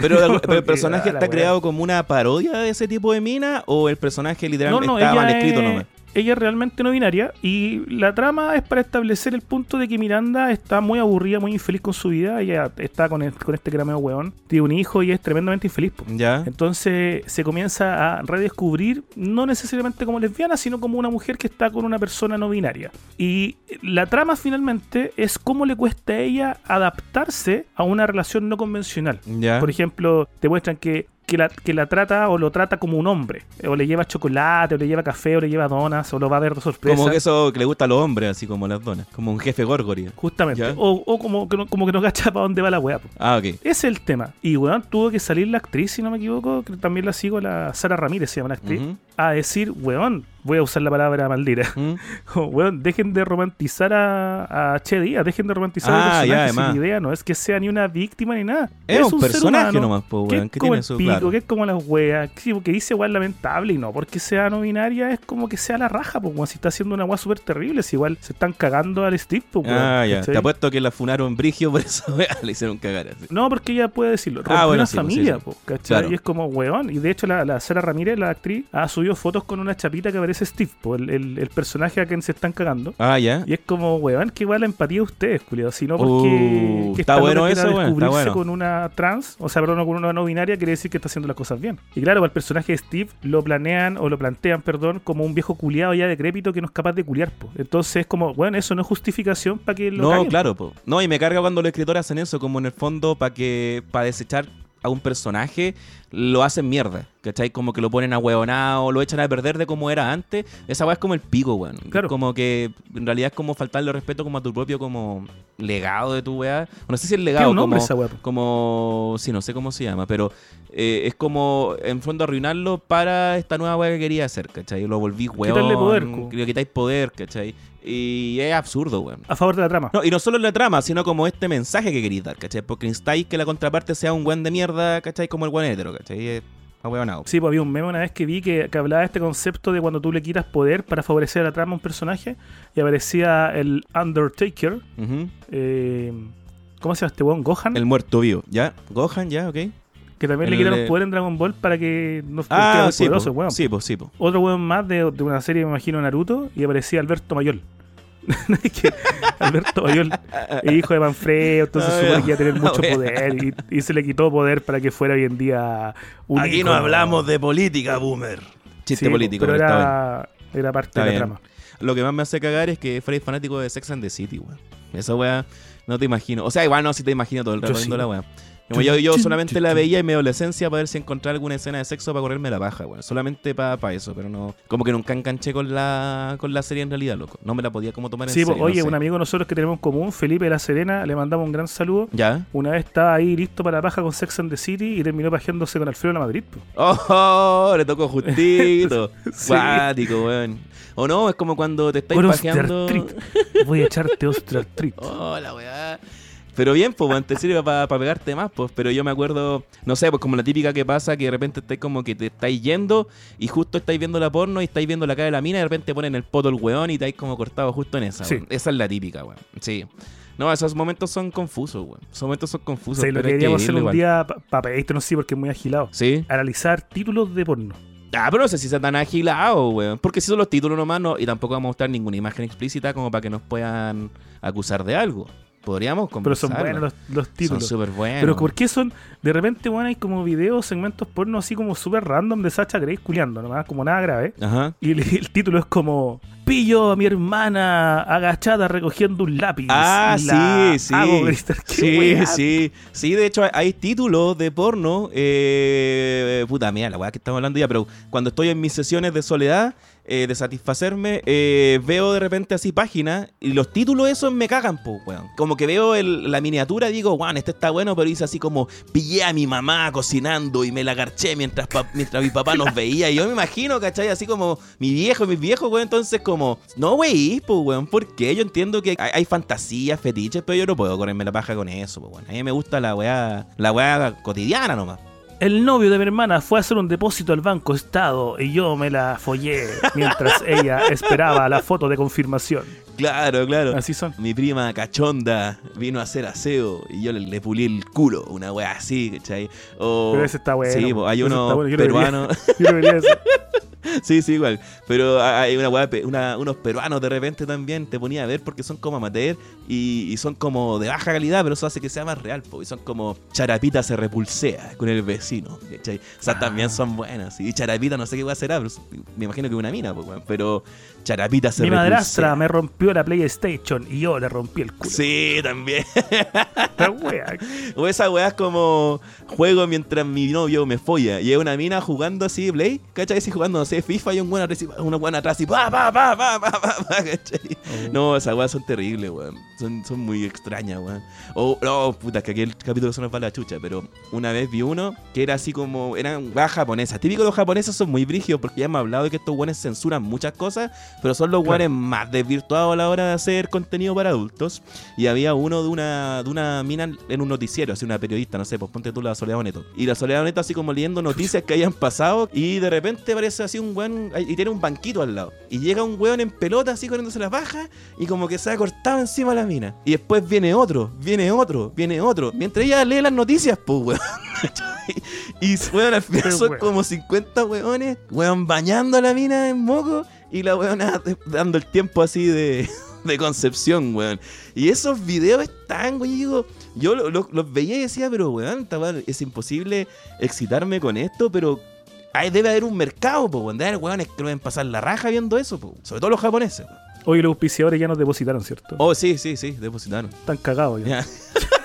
Pero, el personaje está creado como una parodia de ese tipo de mina o el personaje literalmente no, está mal escrito es, nomás. Ella es realmente no binaria y la trama es para establecer el punto de que Miranda está muy aburrida, muy infeliz con su vida. Ella está con, el- con este grameo weón, tiene un hijo y es tremendamente infeliz. po. Ya. Entonces se comienza a redescubrir, no necesariamente como lesbiana, sino como una mujer que está con una persona no binaria. Y la trama finalmente es cómo le cuesta a ella adaptarse a una relación no convencional. Ya. Por ejemplo, te muestran que, que, la, que la trata o lo trata como un hombre. O le lleva chocolate, o le lleva café, o le lleva donas, o lo va a ver de sorpresa. Como que eso que le gusta a los hombres, así como las donas. Como un jefe gorgory. Justamente. Ya. O, o como, que no, como que no cacha para dónde va la weá. Ah, ok. Ese es el tema. Y weón, tuvo que salir la actriz, si no me equivoco, que también la sigo, la Sara Ramírez se llama la actriz, a decir, weón, voy a usar la palabra maldita. Mm. Como, weón, dejen de romantizar a, a Che Díaz, dejen de romantizar Ah, al personaje. ya, idea no es que sea ni una víctima ni nada. Es un ser personaje humano nomás, po, que weón, es que como tiene el su- pico, claro. que es como las weas, sí, porque dice weón lamentable y no, porque sea no binaria es como que sea la raja, pues como si está haciendo una wea súper terrible, si igual se están cagando al Steve, pues, weón, Ah, ya. ¿cachai? Te apuesto que la funaron brigio, por eso weá, le hicieron cagar así. No, porque ella puede decirlo. Rompió Ah, bueno, una sí, pues, familia, sí, ¿cachai? Claro. Y es como, weón. Y de hecho, la, la Sara Ramírez, la actriz, ha subido fotos con una chapita que Steve, po, el, el- el personaje a quien se están cagando. Ah, ya. Y es como, weón, que igual la empatía de ustedes, culiado. Si no, porque. Uh, que está bueno eso, weón, descubrirse bueno. con una trans, o sea, perdón, con una no binaria, quiere decir que está haciendo las cosas bien. Y claro, para el personaje de Steve lo planean, o lo plantean, perdón, como un viejo culiado ya decrépito que no es capaz de culiar, po. Entonces es como, weón, eso no es justificación para que lo No, caguen, claro, po. No, y me carga cuando los escritores hacen eso, como en el fondo, para que, para desechar a un personaje, lo hacen mierda. ¿Cachai? Como que lo ponen a huevonado, lo echan a perder de como era antes. Esa weá es como el pico, weón. Claro. Como que en realidad es como faltarle respeto como a tu propio como legado de tu weá. No sé si el legado un nombre como, esa weá, como sí, no sé cómo se llama, pero eh, es como en fondo arruinarlo para esta nueva weá que quería hacer, ¿cachai? Lo volví weón. Quitarle poder. Le quitáis poder, ¿cachai? Y es absurdo, weón. A favor de la trama. No, y no solo en la trama, sino como este mensaje que queréis dar, ¿cachai? Porque instáis que la contraparte sea un buen de mierda, ¿cachai? Como el buen hetero, ¿cachai? Es ahueonado. Sí, pues había un meme una vez que vi que, que hablaba de este concepto de cuando tú le quitas poder para favorecer a la trama a un personaje y aparecía el Undertaker. Eh, ¿Cómo se llama este weón? Gohan. El muerto vivo, ¿ya? Gohan, ¿ya? ¿Ok? Que también le el- quitaron poder en Dragon Ball para que no Ah, fuera sí, poderoso, po. weón. sí, pues, sí, po. Otro weón más de, de una serie, me imagino, Naruto, y aparecía Alberto Mayol. Alberto Mayol es hijo de Manfredo, entonces Ah, supone ya. que iba a tener mucho Wea. poder y, y se le quitó poder para que fuera hoy en día un Aquí no hablamos de política, boomer. Chiste Sí, político, pero era, era parte Está de la bien. trama. Lo que más me hace cagar es que Freddy es fanático de Sex and the City, weón. Esa weá no te imagino. O sea, igual no, si te imagino todo el rato sí. la weá. Como yo, yo solamente la veía en mi adolescencia para ver si encontraba alguna escena de sexo para correrme la paja, weón. Solamente para eso, pero no. Como que nunca enganché con la, con la serie en realidad, loco. No me la podía como tomar en Sí, serio. no oye, sé. un amigo de nosotros que tenemos en común, Felipe de la Serena, le mandamos un gran saludo. ¿Ya? Una vez estaba ahí listo para la paja con Sex and the City y terminó pajeándose con Alfredo de la Madrid. pues. ¡Oh! Le tocó justito. Sí. Cuático, weón. O no, es como cuando te estáis pajeando. Voy a echarte osteoartritis. Oh, la weá. Pero bien, pues, weón, te sirve para pegarte más, pues. Pero yo me acuerdo, no sé, pues como la típica que pasa, que de repente estáis como que te estáis yendo y justo estáis viendo la porno y estáis viendo la cara de la mina y de repente ponen el poto el weón y estáis como cortado justo en esa, Sí. Esa es la típica, weón. Sí. No, esos momentos son confusos, weón. Esos momentos son confusos. Sí, lo que deberíamos hacer un igual. día para pedirte, no sé, porque es muy agilado. Sí. Analizar títulos de porno. Ah, pero no sé si sea tan agilado, weón. Porque si son los títulos nomás, no, y tampoco vamos a mostrar ninguna imagen explícita como para que nos puedan acusar de algo. Podríamos Pero son buenos los, los Son títulos. súper buenos. Pero ¿por qué son? De repente, bueno, hay como videos, segmentos porno así como súper random de Sacha Grace culiando, nomás, como nada grave. Ajá. Y el, el título es como pillo a mi hermana agachada recogiendo un lápiz. Ah, sí, sí. hago gritar. ¡Qué Sí, sí. Sí, de hecho hay- hay títulos de porno. Eh, puta mía, la weá que estamos hablando ya, pero cuando estoy en mis sesiones de soledad, eh, de satisfacerme, eh, veo de repente así páginas y los títulos esos me cagan, pues, weón. Como que veo el- la miniatura y digo, weón, este está bueno, pero dice así como, pillé a mi mamá cocinando y me la garché mientras, pa- mientras mi papá nos veía. Y yo me imagino, ¿cachai? Así como mi viejo, mis viejos, weón. Entonces, como, no, wey, pues, weón, ¿por qué? Yo entiendo que hay, hay fantasías, fetiches, pero yo no puedo correrme la paja con eso, pues, weón. A mí me gusta la weá, la weá cotidiana nomás. El novio de mi hermana fue a hacer un depósito al Banco Estado y yo me la follé mientras ella esperaba la foto de confirmación. Claro, claro. Así son. Mi prima cachonda vino a hacer aseo y yo le, le pulí el culo, una wea así, ¿cachai? O, Pero ese está bueno. Sí, hay uno bueno, yo lo vería. peruano. Yo no vería eso. sí, sí, igual. Pero hay una una- unos peruanos de repente también te ponía a ver porque son como amateur y, y son como de baja calidad, pero eso hace que sea más real, po, y son como Charapita se repulsea con el vecino, ¿cachai? O sea, Ah. también son buenas. Y Charapita no sé qué va a será, pero me imagino que una mina, po, pero Charapita se Mi repulsea. madrastra me rompió la PlayStation y yo le rompí el culo. Sí, también. La wea. O esa weá es como juego mientras mi novio me folla. Y es una mina jugando así, Play, ¿cachai? Así jugando, no sé, FIFA y un atrás, una buena atrás y pa, pa, pa, pa, pa, pa, pa, ¿cachai? Oh. No, esas weas son terribles, weón. Son, son muy extrañas, weón. O, no, puta, que aquí el capítulo se nos va la chucha, pero una vez vi uno que era así como, eran weas japonesas. Típicos de los japoneses son muy brígidos porque ya hemos hablado de que estos weones censuran muchas cosas, pero son los Claro. más desvirtuados a la hora de hacer contenido para adultos. Y había uno de una, de una mina en un noticiero, así una periodista, no sé, pues ponte tú la Soledad Boneto. Y la Soledad Boneto así como leyendo noticias que hayan pasado y de repente aparece así un weón y tiene un banquito al lado. Y llega un weón en pelota así corriéndose la paja y como que se ha cortado encima de la mina. Y después viene otro, viene otro, viene otro. Mientras ella lee las noticias, pues weón. y weón, al final son como 50 weones, weón bañando a la mina en moco y la weona dando el tiempo así de, de concepción, weón. Y esos videos están, digo, yo lo- lo- los veía y decía, pero weón, es imposible excitarme con esto, pero ahí debe haber un mercado, po, weón. Debe haber weones que lo deben pasar la raja viendo eso, po. sobre todo los japoneses. weón. Hoy los auspiciadores ya nos depositaron, ¿cierto? Oh, sí, sí, sí, depositaron. Están cagados ya.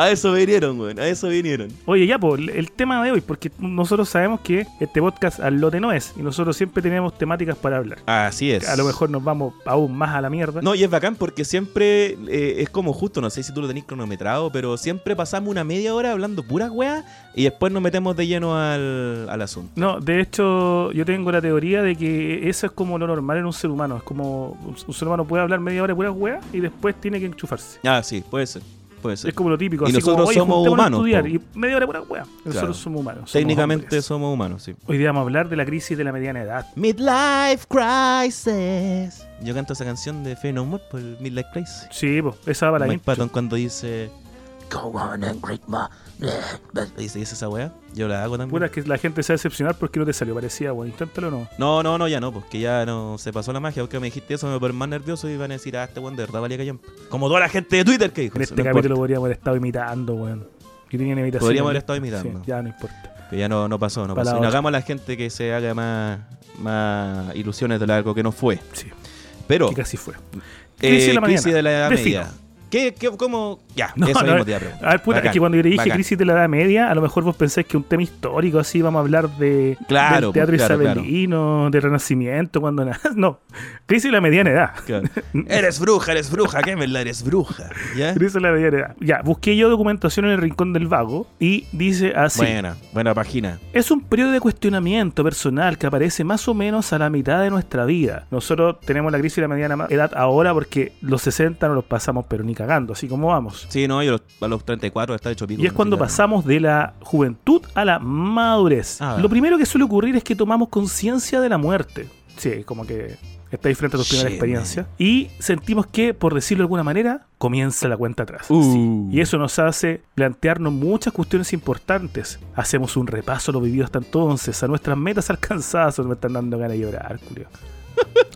A eso vinieron, weón, a eso vinieron. Oye, ya, pues, el tema de hoy, porque nosotros sabemos que este podcast al lote no es, y nosotros siempre tenemos temáticas para hablar. Así es. A lo mejor nos vamos aún más a la mierda. No, y es bacán porque siempre eh, es como justo, no sé si tú lo tenés cronometrado, pero siempre pasamos una media hora hablando puras weas y después nos metemos de lleno al, al asunto. No, de hecho, yo tengo la teoría de que eso es como lo normal en un ser humano. Es como un un ser humano puede hablar media hora de puras weas y después tiene que enchufarse. Ah, sí, puede ser. Puede ser. Es como lo típico. Y así como, nosotros "Oye, somos humanos, estudiar", y media hora de puras weas. Nosotros Claro. somos humanos. somos Técnicamente hombres. somos humanos, sí. Hoy día vamos a hablar de la crisis de la mediana edad. Midlife Crisis. Yo canto esa canción de Fey No More por Midlife Crisis. Sí, pues, esa va para la Mike. Patton cuando dice Go on and greet my Dice dice esa wea. Yo la hago también. Puta, es que la gente se va a decepcionar porque no te salió. Parecía, bueno, inténtalo o no. No, no, no, ya no, porque ya no se pasó la magia. Porque me dijiste eso, me ponen más nervioso y van a decir, ah, este weón de verdad valía callampa. Como toda la gente de Twitter que dijo. En eso, este no capítulo importa. podríamos haber estado imitando, weón. Que tenían imitación. Podríamos haber estado imitando. Sí, ya no importa. Que ya no, no pasó, no Para pasó. Y no hagamos a la gente que se haga más, más ilusiones de algo que no fue. Sí, Pero, que casi fue. eh, Crisis de la crisis de la edad media. ¿Qué, qué, cómo? Ya, No, eso no, mismo te iba a preguntar. A ver, puta, es que cuando yo le dije bacán. crisis de la Edad Media, a lo mejor vos pensáis que un tema histórico, así vamos a hablar de Claro, del teatro pues, claro, isabelino, de Renacimiento, cuando na- no, crisis de la mediana edad. Eres bruja, eres bruja, ¿qué la eres bruja? ¿Ya? Crisis de la mediana edad. Ya, busqué yo documentación en el rincón del vago y dice así. Buena, buena página. Es un periodo de cuestionamiento personal que aparece más o menos a la mitad de nuestra vida. Nosotros tenemos la crisis de la mediana edad ahora porque los 60 no los pasamos pero ni cagando, así como vamos. Sí, no, yo a los, a los 34 está hecho pico. Y es cuando pasamos de la juventud a la madurez. Ah. Lo primero que suele ocurrir es que tomamos conciencia de la muerte. Sí, como que estáis frente a tus primeras Sí, experiencias. Y sentimos que, por decirlo de alguna manera, comienza la cuenta atrás. Uh. Sí. Y eso nos hace plantearnos muchas cuestiones importantes. Hacemos un repaso a lo vivido hasta entonces, a nuestras metas alcanzadas, o me están dando ganas de llorar, Julio.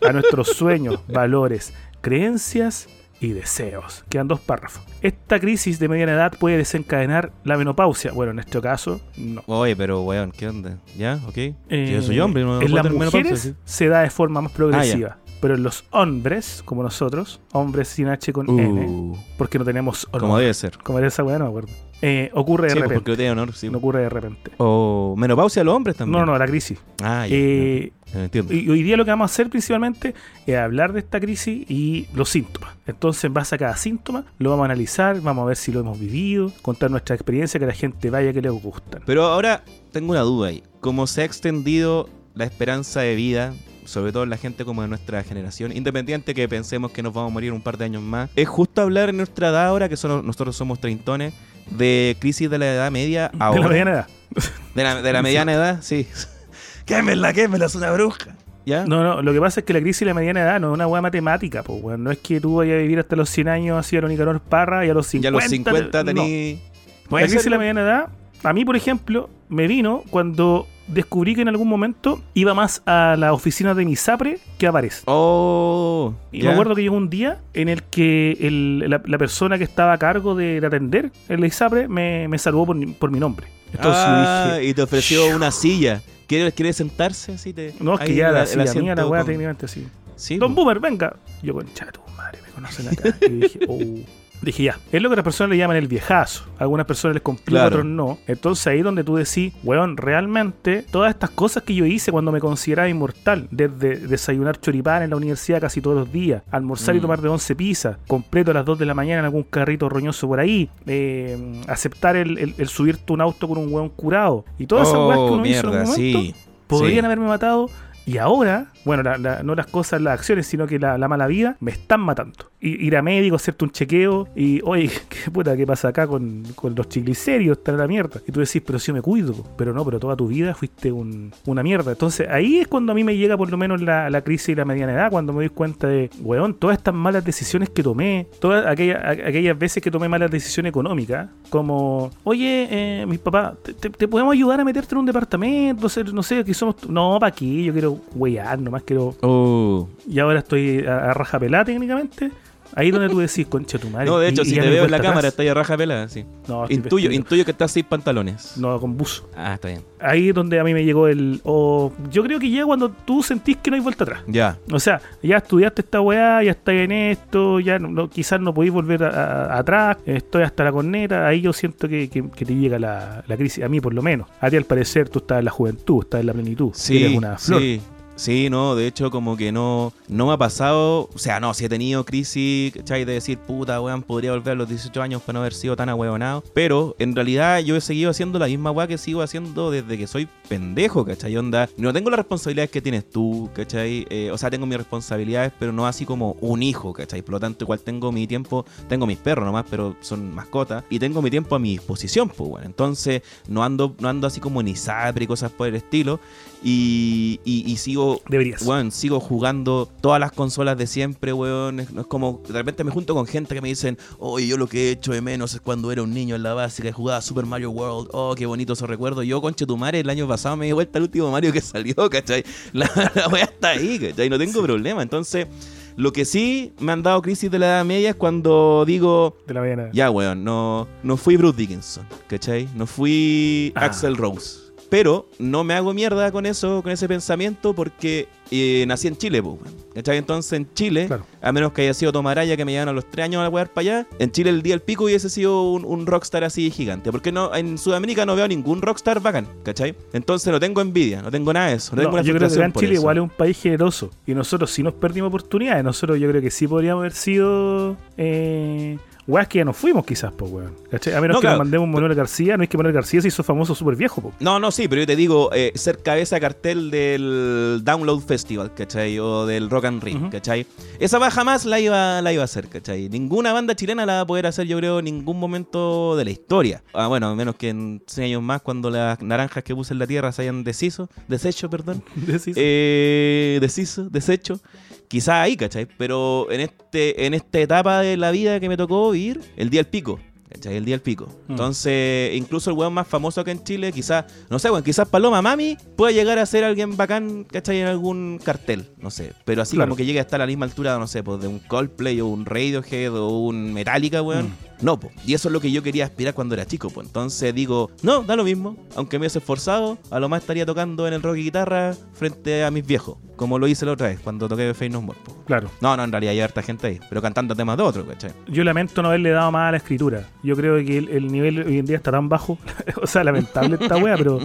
A nuestros sueños, valores, creencias y deseos. Quedan dos párrafos. Esta crisis de mediana edad puede desencadenar la menopausia. Bueno, en este caso, no. Oye, pero weón, ¿qué onda? ¿Ya? ¿Ok? Eh, yo soy hombre, no en las mujeres sí. se da de forma más progresiva. Ah, pero en los hombres, como nosotros, hombres sin H con N, Uh, porque no tenemos honor. como debe ser. Como era esa weá, no me acuerdo. Eh, ocurre de Sí, pues, repente. porque honor, sí. No ocurre de repente. O menopausia a los hombres también. No, no, la crisis. Ah, ya, Eh, ya, entiendo. y hoy día lo que vamos a hacer principalmente es hablar de esta crisis y los síntomas. Entonces, en base a cada síntoma, lo vamos a analizar, vamos a ver si lo hemos vivido, contar nuestra experiencia, que la gente vaya que le gustan. Pero ahora tengo una duda ahí. Como se ha extendido la esperanza de vida, sobre todo en la gente como de nuestra generación, independiente que pensemos que nos vamos a morir un par de años más, es justo hablar en nuestra edad ahora, que son, nosotros somos treintones, de crisis de la edad media De ahora. la mediana edad. De la, de la mediana edad, sí. quémela, quémela, es una bruja. ¿Ya? No, no, lo que pasa es que la crisis de la mediana edad no es una hueá matemática, pues, weón. No es que tú vayas a vivir hasta los 100 años así a lo Nicanor Parra y a los 50. ya a los 50 no. tení... La crisis de la mediana edad, a mí, por ejemplo, me vino cuando descubrí que en algún momento iba más a la oficina de Misapre que a Pares. Oh, Y me acuerdo que llegó un día en el que el- la, la persona que estaba a cargo de, de atender el ISAPRE me, me saludó por, mi- por mi nombre. Entonces ah, dije, y te ofreció una silla. ¿Quieres, ¿Quieres sentarse? Así te, no, es que ya la el silla mía, la weá con- técnicamente así. Sí, Don. Boomer, venga. Yo, concha de tu madre, me conocen acá. Y dije, oh. Dije, ya, es lo que las personas le llaman el viejazo. A algunas personas les complica, Claro. otros no. Entonces ahí donde tú decís, weón, realmente todas estas cosas que yo hice cuando me consideraba inmortal, desde desayunar choripán en la universidad casi todos los días, almorzar y Mm. tomar de 11 pizzas, completo a las 2 de la mañana en algún carrito roñoso por ahí, eh, aceptar el, el- el subirte un auto con un weón curado, y todas esas weas que Oh, uno hizo en mierda, algún momento, sí. podrían Sí. haberme matado y ahora, bueno, la- la- no las cosas, las acciones, sino que la, la mala vida me están matando. Ir a médico, hacerte un chequeo y, oye, ¿qué puta, qué pasa acá con, con los chiglicérios? Están a la mierda. Y tú decís, pero si yo me cuido, pero no, pero toda tu vida fuiste un- una mierda. Entonces ahí es cuando a mí me llega por lo menos la, la crisis y la mediana edad, cuando me doy cuenta de, weón, todas estas malas decisiones que tomé, todas aquellas, aquellas veces que tomé malas decisiones económicas, como, oye, eh, mis papás, ¿te, podemos ayudar a meterte en un departamento? No sé, no sé, que somos... No, ¿para qué? Yo quiero weyar, nomás quiero... Oh. Y ahora estoy a, a raja pelada técnicamente. Ahí donde tú decís, concha tu madre. No, de hecho, y- si te veo en la cámara, está ahí a raja pelada, sí. No, Intuyo, intuyo que estás sin pantalones. No, con buzo. Ah, está bien. Ahí es donde a mí me llegó el... o yo creo que llega cuando tú sentís que no hay vuelta atrás. Ya. O sea, ya estudiaste esta weá, ya estás en esto, ya no- no- quizás no podéis volver a- a- atrás, estoy hasta la corneta, ahí yo siento que, que- que te llega la, la crisis, a mí por lo menos. A ti al parecer tú estás en la juventud, estás en la plenitud, Sí, eres una flor. sí. Sí, no, de hecho como que no, no me ha pasado, o sea, no, si he tenido crisis, ¿cachai? De decir, puta, weón, podría volver a los 18 años para no haber sido tan ahueonado, pero en realidad yo he seguido haciendo la misma weá que sigo haciendo desde que soy pendejo, ¿cachai? Onda, no tengo las responsabilidades que tienes tú, ¿cachai? Eh, o sea, tengo mis responsabilidades, pero no así como un hijo, ¿cachai? Por lo tanto, igual tengo mi tiempo, tengo mis perros nomás, pero son mascotas, y tengo mi tiempo a mi disposición, pues, bueno. Entonces, no ando, no ando así como en ISAPRE y cosas por el estilo, y, y, y sigo Deberías. Weón, sigo jugando todas las consolas de siempre, weón. Es, como, de repente me junto con gente que me dicen, oye, yo lo que he hecho de menos es cuando era un niño en la básica y jugaba Super Mario World. Oh, qué bonito esos recuerdos. Yo, conche tu madre, el año pasado me di vuelta al último Mario que salió, ¿cachai? La, la weá está ahí, ¿cachai? No tengo problema. Entonces, lo que sí me han dado crisis de la edad media es cuando digo, De la mañana. ya, weón, no, no fui Bruce Dickinson, ¿cachai? No fui Ah. Axel Rose. Pero no me hago mierda con eso, con ese pensamiento, porque eh, nací en Chile, pues. ¿cachai? Entonces en Chile, Claro. a menos que haya sido Tomaraya, que me llevan a los tres años a wear para allá, en Chile el día del pico hubiese sido un, un rockstar así gigante. Porque no, en Sudamérica no veo ningún rockstar bacán, ¿cachai? Entonces no tengo envidia, no tengo nada de eso. No tengo No, una yo creo que en Chile eso. igual es un país generoso. Y nosotros sí nos perdimos oportunidades. Nosotros yo creo que sí podríamos haber sido... Eh, weas que ya nos fuimos quizás, pues, weón. ¿Cachai? A menos No, que claro. nos mandemos un Manuel García. No es que Manuel García se hizo famoso súper viejo, pues. No, no, sí, pero yo te digo, eh, ser cabeza cartel del Download Festival, ¿cachai? O del Rock and Ring, Ujú. ¿cachai? Esa va jamás la iba, la iba a hacer, ¿cachai? Ninguna banda chilena la va a poder hacer, yo creo, en ningún momento de la historia. Ah, bueno, menos que en 100 años más, cuando las naranjas que puse en la tierra se hayan deshizo, deshecho, perdón. Eh, deshizo, deshecho. Quizá ahí, ¿cachai? Pero en este en esta etapa de la vida que me tocó vivir, el día del pico. ¿cachai? El día del pico. Mm. Entonces, incluso el weón más famoso acá en Chile, quizás, no sé, weón, quizás Paloma Mami puede llegar a ser alguien bacán, ¿cachai? En algún cartel, no sé. Pero así Claro. como que llegue a estar a la misma altura, no sé, pues de un Coldplay o un Radiohead o un Metallica, weón. Mm. No, po. Y eso es lo que yo quería aspirar cuando era chico, pues. Entonces digo, no, da lo mismo. Aunque me hubiese esforzado, a lo más estaría tocando en el rock y guitarra frente a mis viejos. Como lo hice la otra vez, cuando toqué Face No More, po. Claro. No, no, en realidad hay harta gente ahí. Pero cantando temas de otro, ¿cachai? Yo lamento no haberle dado más a la escritura. Yo creo que el, el nivel hoy en día está tan bajo. o sea, lamentable esta wea, pero.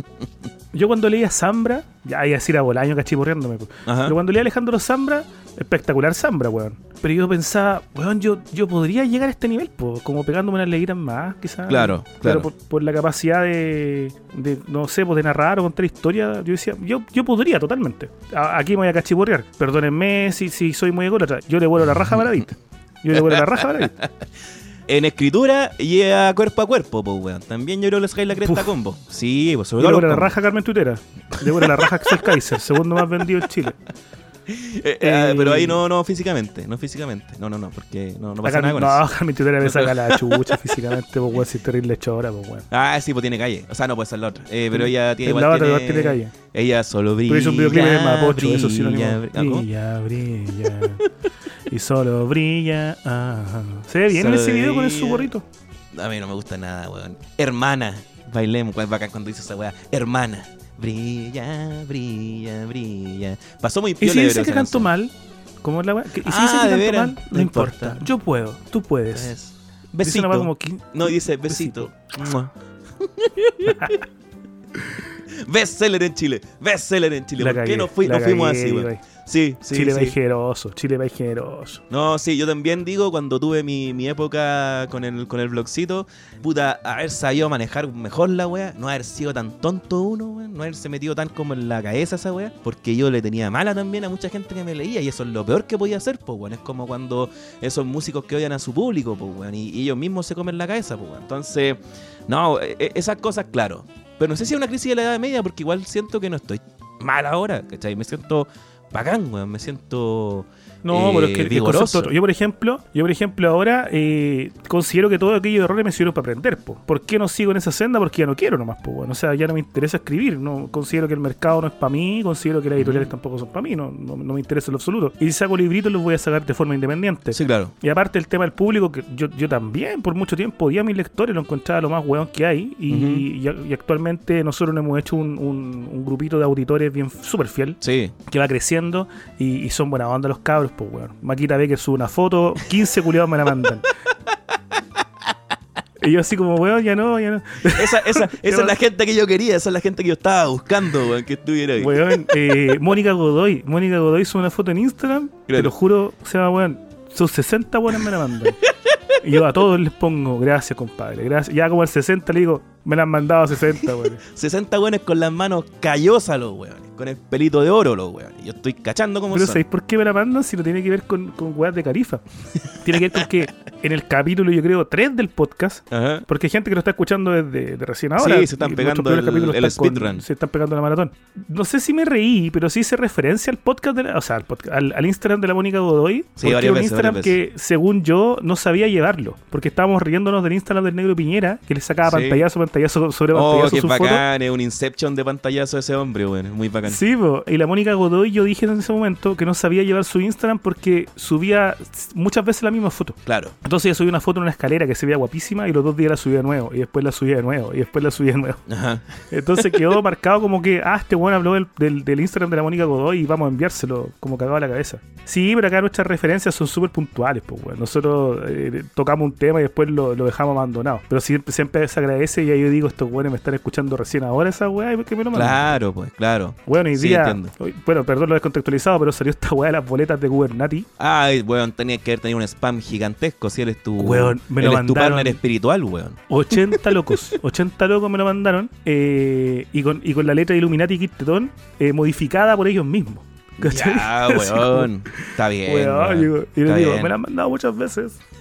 Yo cuando leía Zambra, ya iba a decir a Bolaño cachiporreándome, pero cuando leía Alejandro Zambra, espectacular Zambra, weón. Pero yo pensaba, weón, yo, yo podría llegar a este nivel, po, como pegándome unas leguitas más, quizás. Claro, Pero claro. por, por la capacidad de, de, no sé, pues de narrar o contar historia, yo decía, yo, yo podría totalmente. A- aquí me voy a cachiporrear. Perdónenme si, si soy muy ególatra. Yo le vuelo la raja a Baradit. Yo le vuelo la raja a Baradit. En escritura y a cuerpo a cuerpo, pues, weón. También yo creo que les cae la cresta combo. Sí, pues sobre le todo. vuelo la raja Carmen Tutera. Le vuelo la raja Axel Kaiser, segundo más vendido en Chile. Eh, eh, Eh, pero ahí no, no físicamente, no físicamente. No, no, no, porque no, no pasa nada con no, eso. Carmen Tutera me saca la chucha físicamente, pues weón, si es terrible chora, pues weón. Ah, sí, pues tiene calle. O sea, no puede ser la otra. Eh, pero ella tiene En igual la otra tiene, tiene calle. Ella solo brilla. Pero hizo un videoclip en Mapocho, eso sí lo brilla. ¿Ah? Brilla, brilla. y solo brilla. ajá. Se ve bien en ese video con su brilla. gorrito. A mí no me gusta nada, weón. Hermana. Bailemos, weón, bacán cuando dice esa weá. Hermana. Brilla, brilla, brilla. Pasó muy Y piola, si yo dice creo, que canto mal, ¿cómo es la? Que- Y si Ah, dice que canto mal, no no importa. importa. Yo puedo, tú puedes. Dice Besito. weá como No, dice besito. Mua. Bestseller en Chile. Bestseller en Chile. La ¿Por qué no, fui- fuimos así, güey. Sí, sí, Chile va sí. generoso, Chile va generoso. No, sí, yo también digo, cuando tuve mi, mi época con el, con el blogcito, puta, haber sabido manejar mejor la wea, no haber sido tan tonto uno, weón, no haberse metido tan como en la cabeza esa wea, porque yo le tenía mala también a mucha gente que me leía y eso es lo peor que podía hacer, pues, weón. Es como cuando esos músicos que odian a su público, pues, weón, y, y ellos mismos se comen la cabeza, pues, weón. Entonces, no, e- e- esas cosas, claro. Pero no sé si es una crisis de la edad media, porque igual siento que no estoy mal ahora, ¿cachai? Me siento bacán, weón, me siento... No, eh, pero es que el vigoroso. concepto otro. Yo, por ejemplo, yo, por ejemplo, ahora eh, considero que todos aquellos errores me sirvieron para aprender. Po. ¿Por qué no sigo en esa senda? Porque ya no quiero nomás. Po, bueno. O sea, ya no me interesa escribir. No Considero que el mercado no es para mí. Considero que las editoriales tampoco son para mí. No, no, no me interesa en lo absoluto. Y si saco libritos, los voy a sacar de forma independiente. Sí, claro. Y aparte el tema del público, que yo, yo también por mucho tiempo odiaba a mis lectores, lo encontraba lo más weón que hay. Y, y- y actualmente nosotros nos hemos hecho un, un- un grupito de auditores bien súper fiel Sí. que va creciendo y, y son buena onda los cabros, pues weón. Maquita Becker sube una foto, 15 culiados me la mandan. y yo así como, weón, ya no, ya no. Esa, esa, esa es la gente que yo quería, esa es la gente que yo estaba buscando, weón, que estuviera ahí. Weón, eh, Mónica Godoy, Mónica Godoy sube una foto en Instagram, te lo juro, o sea, weón, son 60 buenas me la mandan. Y yo a todos les pongo, gracias, compadre, gracias. Ya como al 60 le digo, me la han mandado a 60, weón. 60 weones con las manos callosas los weones, con el pelito de oro los weones. Yo estoy cachando como Pero son. ¿sabéis por qué me la mandan si no tiene que ver con, con weas de carifa? Tiene que ver con que en el capítulo, yo creo, 3 del podcast, Ajá. Porque hay gente que lo está escuchando desde de recién ahora. Sí, se están pegando el- el speedrun. Se están pegando la maratón. No sé si me reí, pero sí hice referencia al podcast, de la- o sea, al, podcast- al, al Instagram de la Mónica Godoy. Sí, porque varias un veces, Instagram varias que, según yo, no sabía llevarlo. Porque estábamos riéndonos del Instagram del Negro Piñera, que le sacaba Sí. pantallazo, pantallazo sobre Oh, pantallazo qué su foto. bacán, es un inception de pantallazo ese hombre, es Muy bacán. Sí, po. y la Mónica Godoy, yo dije en ese momento que no sabía llevar su Instagram porque subía muchas veces la misma foto. Claro. Entonces ella subía una foto en una escalera que se veía guapísima y los dos días la subía de nuevo, y después la subía de nuevo, y después la subía de nuevo. Ajá. Entonces quedó marcado como que, ah, este bueno habló del, del, del Instagram de la Mónica Godoy y vamos a enviárselo como cagado a la cabeza. Sí, pero acá nuestras referencias son súper puntuales, pues, weón. Nosotros eh, tocamos un tema y después lo, lo dejamos abandonado. Pero siempre, siempre se agradece y ahí yo digo, estos weones me están escuchando recién ahora esa weá y que me lo mandan. Claro, pues, claro. Bueno, Sí, día, hoy- bueno, perdón lo descontextualizado, pero salió esta weá de las boletas de Gubernati. Ay, weón, tenía que haber tenido un spam gigantesco si eres tu, Weón, me lo él es tu partner espiritual, weón. 80 locos, 80 locos me lo mandaron eh, y, con, y con la letra de Illuminati Tetón eh, modificada por ellos mismos. ¿Cachai? Ya, weón. Está bien. weón, weón. digo, y Está digo, bien. me la han mandado muchas veces.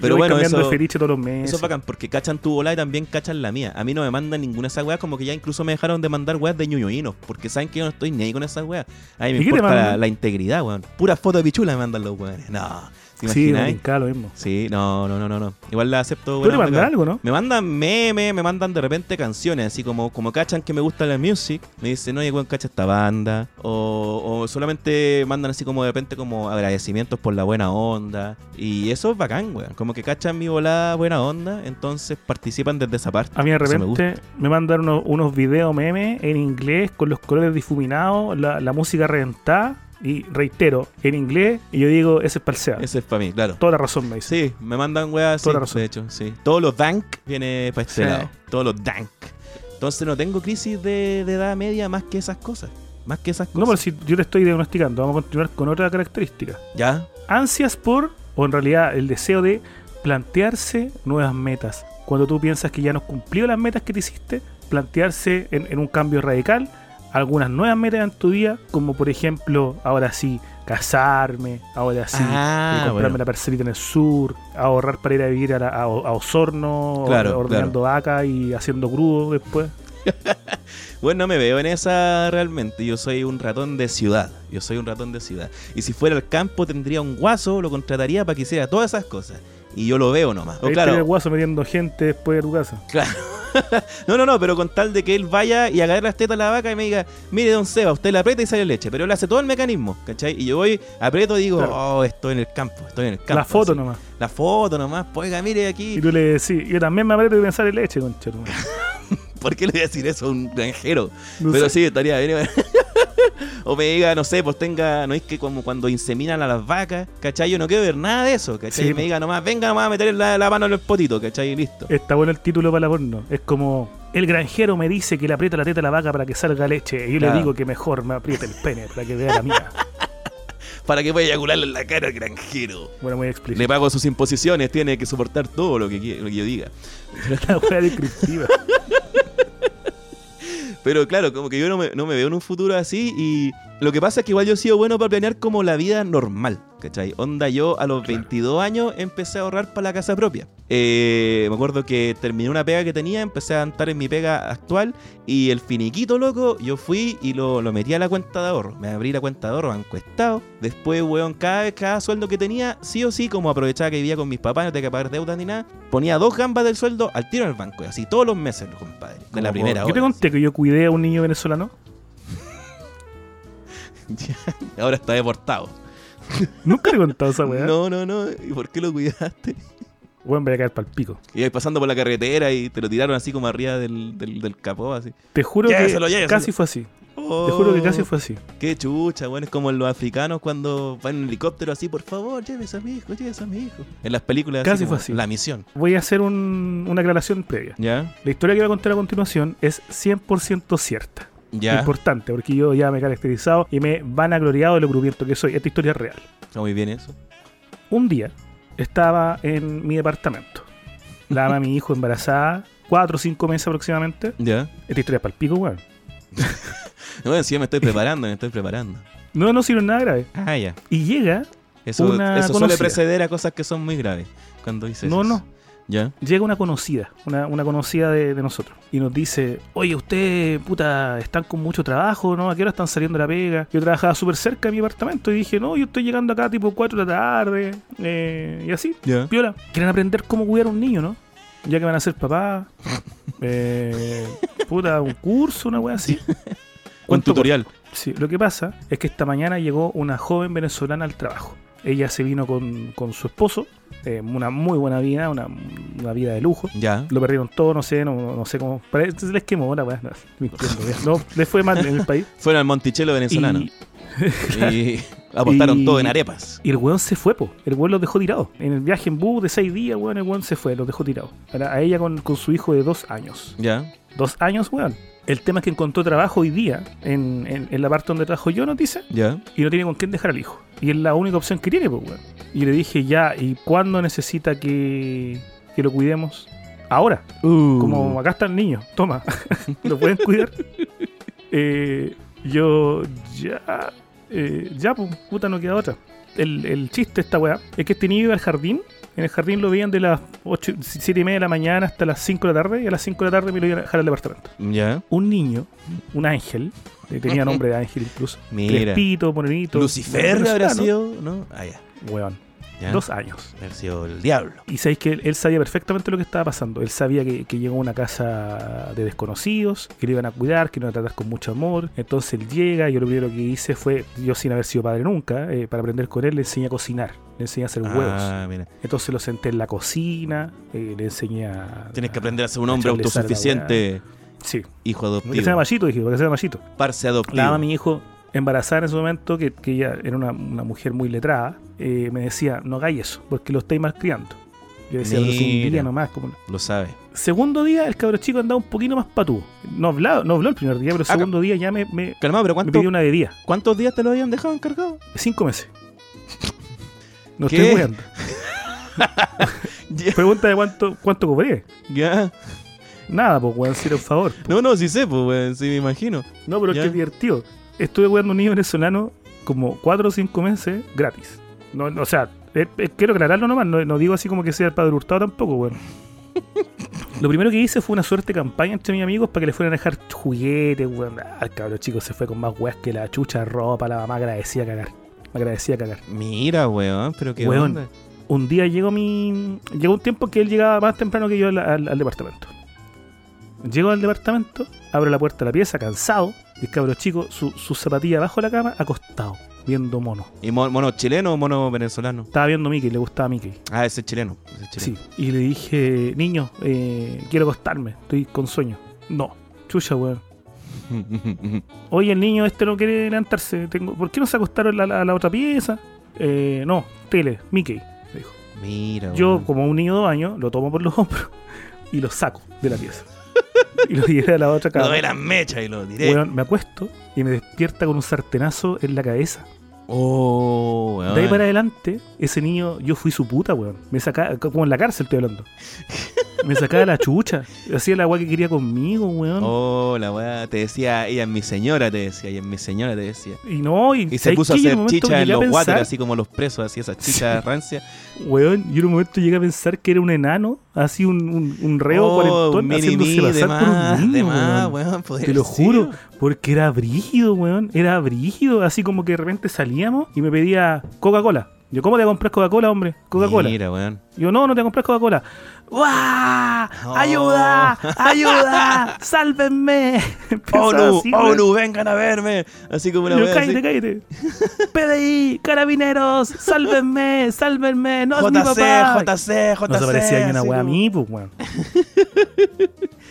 Pero Yo voy cambiando eso, de todos los meses. eso es bacán, porque cachan tu bola y también cachan la mía. A mí no me mandan ninguna de esas weas, como que ya incluso me dejaron de mandar weas de ñoñoínos, porque saben que yo no estoy ni ahí con esas weas. A mí me ¿Y qué te importa la, la integridad, weón. Pura foto de pichula me mandan los weones. No, ¿Te Sí, brincaba lo mismo. Sí, no, no, no, no, no. Igual la acepto. ¿Tú buena le mandas onda. algo, no? Me mandan memes, me mandan de repente canciones, así como, como cachan que me gusta la music, me dicen, oye, weón, cacha esta banda. O, o solamente mandan así como de repente como agradecimientos por la buena onda. Y eso es bacán, weón. Como que cachan mi volada buena onda, entonces participan desde esa parte. A mí de Eso me repente me, mandan unos, unos videos memes en inglés con los colores difuminados, la, la música reventada. Y reitero, en inglés, y yo digo, ese es para el SEA. Ese es para mí, claro. Toda la razón me dice. Sí, me mandan weas Toda la razón. de hecho, sí. Todos los dank viene para este Sí. lado. Todos los dank. Entonces no tengo crisis de, de edad media más que esas cosas. Más que esas cosas. No, pero si yo te estoy diagnosticando, vamos a continuar con otra característica. ¿Ya? Ansias por, o en realidad el deseo de plantearse nuevas metas. Cuando tú piensas que ya no has cumplido las metas que te hiciste, plantearse en, en un cambio radical algunas nuevas metas en tu vida, como por ejemplo, ahora sí, casarme, ahora sí, Ah, eh, comprarme bueno. la parcelita en el sur, ahorrar para ir a vivir a, la- a- a Osorno, Claro, ordenando vaca y haciendo crudo después. Bueno, no me veo en esa realmente. Yo soy un ratón de ciudad. Yo soy un ratón de ciudad. Y si fuera al campo tendría un guaso, lo contrataría para que hiciera todas esas cosas. Y yo lo veo nomás. O claro, el guaso metiendo gente después de tu casa. Claro. no, no, no, pero con tal de que él vaya y agarre las tetas a la vaca y me diga, mire, don Seba, usted la aprieta y sale leche, pero él hace todo el mecanismo, ¿cachai? Y yo voy, aprieto y digo, Claro. oh, estoy en el campo, estoy en el campo. la foto así. nomás. La foto nomás, pues, oiga, mire Y aquí. tú le decís, yo también me aprieto de pensar en leche, madre. ¿Por qué le voy a decir eso a un granjero? No pero sé. sí, estaría bien. o me diga, no sé, pues tenga, no es que como cuando inseminan a las vacas, ¿cachai? Yo no quiero ver nada de eso, ¿cachai? Sí, me diga nomás, venga nomás a meter la, la mano en el potito, ¿cachai? Y listo. Está bueno el título para la porno. Es como, el granjero me dice que le aprieta la teta a la vaca para que salga leche. Y yo Claro. le digo que mejor me apriete el pene para que vea la mía. Para que vaya a eyacularle en la cara al granjero. Bueno, muy Le explícito. pago sus imposiciones, tiene que soportar todo lo que, lo que yo diga. La wea descriptiva. Pero claro, como que yo no me, no me veo en un futuro así y lo que pasa es que igual yo he sido bueno para planear como la vida normal, ¿cachai? Onda, yo a los Claro. 22 años empecé a ahorrar para la casa propia. Eh, me acuerdo que terminé una pega que tenía, empecé a andar en mi pega actual y el finiquito, loco, yo fui y lo, lo metí a la cuenta de ahorro. Me abrí la cuenta de ahorro, banco estado. Después, weón, cada vez, cada sueldo que tenía, sí o sí, como aprovechaba que vivía con mis papás, no tenía que pagar deudas ni nada, ponía dos gambas del sueldo al tiro en el banco, y así todos los meses, compadre. De la primera Yo te hora. conté que yo cuidé a un niño venezolano. Ahora está deportado. Nunca te he contado esa weá. No, no, no. ¿Y por qué lo cuidaste? Weón, voy a caer pa'l pico. Ibas pasando por la carretera y te lo tiraron así como arriba del, del, del capó, así. Te juro que lléveselo. casi fue así. Te juro que casi fue así. Oh, Qué chucha, bueno, es como los africanos cuando van en un helicóptero así, por favor, llévese a mi hijo, llévese a mi hijo. En las películas Casi fue así. La misión. Voy a hacer un- una aclaración previa. ¿Ya? La historia que voy a contar a continuación es 100% cierta. ¿Ya? Importante, porque yo ya me he caracterizado y me van a gloriado de lo grupiento que soy. Esta historia es real. Está muy bien eso. Un día estaba en mi departamento. La ama a mi hijo embarazada, cuatro o cinco meses aproximadamente. ¿Ya? Esta historia es para el pico, weón. Bueno, sí, me estoy preparando, me estoy preparando. No, no sirve nada grave. Ah, ya. Y llega, Eso, Una eso suele preceder a cosas que son muy graves. Cuando dices no, eso. no, Llega una conocida, una, una conocida de, de nosotros. Y nos dice, oye, ustedes, puta, están con mucho trabajo, ¿no? ¿A qué hora están saliendo de la pega? Yo trabajaba súper cerca de mi apartamento y dije, no, yo estoy llegando acá tipo 4 de la tarde. eh, y así, ¿Ya? Viola, quieren aprender cómo cuidar a un niño, ¿no? Ya que van a ser papás. Eh, puta, un curso, una wea así. Un tutorial. Sí, lo que pasa es que esta mañana llegó una joven venezolana al trabajo. Ella se vino con, con su esposo, eh, una muy buena vida, una, una vida de lujo. Ya. Lo perdieron todo, no sé, no, no sé cómo. Parece se les quemó la weá. No, no, les fue mal en el país. Fueron al Monticello venezolano. Y, Y apostaron Y- todo en arepas. y el weón se fue, po. El weón los dejó tirados. En el viaje en bus de seis días, weón, el weón se fue, los dejó tirados. A, a ella con, con su hijo de dos años. Ya. Dos años, weón. El tema es que encontró trabajo hoy día en, en- en la parte donde trabajo yo, dice, Ya. y no tiene con quién dejar al hijo. Y es la única opción que tiene, pues, weón. Y le dije, ya, ¿y cuándo necesita que, que lo cuidemos? Ahora. Uh. Como acá está el niño, toma, ¿lo pueden cuidar? Eh, yo, ya, eh, ya, pues, puta, no queda otra. El, el chiste de esta weá es que este niño iba al jardín. En el jardín lo veían de las 8, 7 y media de la mañana hasta las 5 de la tarde. Y a las 5 de la tarde me lo iban a dejar al departamento. Ya. Un niño, un ángel, eh, tenía nombre de ángel incluso. Mira. Crespito, morenito. Lucifer habrá sido, ¿no? Ah, ya. Weón. ¿Ya? Dos años. Haber sido el diablo. Y sabéis que él, él sabía perfectamente lo que estaba pasando. Él sabía que, que llegó a una casa de desconocidos, que lo iban a cuidar, que lo iban a tratar con mucho amor. Entonces él llega y yo lo primero que hice fue, yo sin haber sido padre nunca, eh, para aprender con él, le enseñé a cocinar, le enseñé a hacer huevos. Ah, mira. Entonces lo senté en la cocina, eh, le enseñé a... Tienes que a- aprender a ser un a hombre a autosuficiente, Sí, hijo que sea adoptivo. machito, dije, que sea machito. Parce adoptivo. mamá de mi hijo, embarazada en ese momento, que, que ella era una, una mujer muy letrada, eh, me decía, no hagáis eso, porque lo estáis malcriando. Yo decía, pero Mira. día nomás, como... Lo sabe. Segundo día, el cabro chico andaba un poquito más patú. No hablaba, no habló el primer día, pero el Ah, segundo día ya me, me, Calmado, pero me ¿cuánto- pidió una bebida. ¿cuántos días te lo habían dejado encargado? Cinco meses. No ¿Qué? estoy jugando. Pregunta de cuánto, cuánto cobré. ya. Nada, pues, weón, si era un favor. No, no, sí sé, pues, weón, sí me imagino. No, pero Ya. es que es divertido. Estuve jugando un niño venezolano como cuatro o cinco meses gratis. No, no, o sea, eh, eh, quiero aclararlo nomás, no, no digo así como que sea el padre hurtado tampoco, weón. Lo primero que hice fue una suerte de campaña entre mis amigos para que le fueran a dejar juguetes, weón. Ah, el cabrón chico se fue con más weas que la chucha, ropa, la mamá agradecía a cagar. Me agradecía a cagar. Mira, weón, pero qué Weón. onda. Un día llegó mi. Llegó un tiempo que él llegaba más temprano que yo al, al- al departamento. Llego al departamento, abro la puerta de la pieza, cansado, y el cabro chico, su, su zapatilla bajo la cama, acostado, viendo mono. ¿Y mo- mono chileno o mono venezolano? Estaba viendo Mickey, le gustaba Mickey. Ah, ese es chileno. Ese es Sí. Y le dije, niño, eh, quiero acostarme, estoy con sueño. No, chucha, weón. Oye, el niño este no quiere levantarse. Tengo, ¿Por qué no se acostaron a la, a la otra pieza? Eh, no, tele, Mickey, dijo. Mira, Yo, como un niño de dos años, lo tomo por los hombros y lo saco de la pieza. y lo llevé a la otra cama. doy las mechas y lo diré. Weón, me acuesto y me despierta con un sartenazo en la cabeza. Oh, weón. De ahí para adelante, ese niño, yo fui su puta, weón. Me sacaba, como en la cárcel estoy hablando. Me sacaba la chucha. Hacía la agua que quería conmigo, weón. Oh, la weá. Te decía, ella es mi señora, te decía. Ella es mi señora, te decía. Y no, y, Y se ¿sabes puso a hacer chicha en los water, pensar- así como los presos, así esas chichas rancias. Weón, yo en un momento llegué a pensar que era un enano, así un, un, un reo oh, cuarentón, haciéndose pasar por un niño, weón. weón. Te lo juro, porque era brígido, weón. Era brígido, así como que de repente y me pedía Coca-Cola. Yo, ¿cómo te compras Coca-Cola, hombre? Coca-Cola. Mira, weón. Yo, no, no te compras Coca-Cola. ¡Guau! Oh. ¡Ayuda! ¡Ayuda! ¡Sálvenme! ¡ONU! ¡ONU! ¡Vengan a verme! Así como una Yo, weá cállate, así. cállate. PDI, carabineros, sálvenme, sálvenme, no es mi JC, papá. JC, JC. No se parecía ni una wea a mí, pues, weón.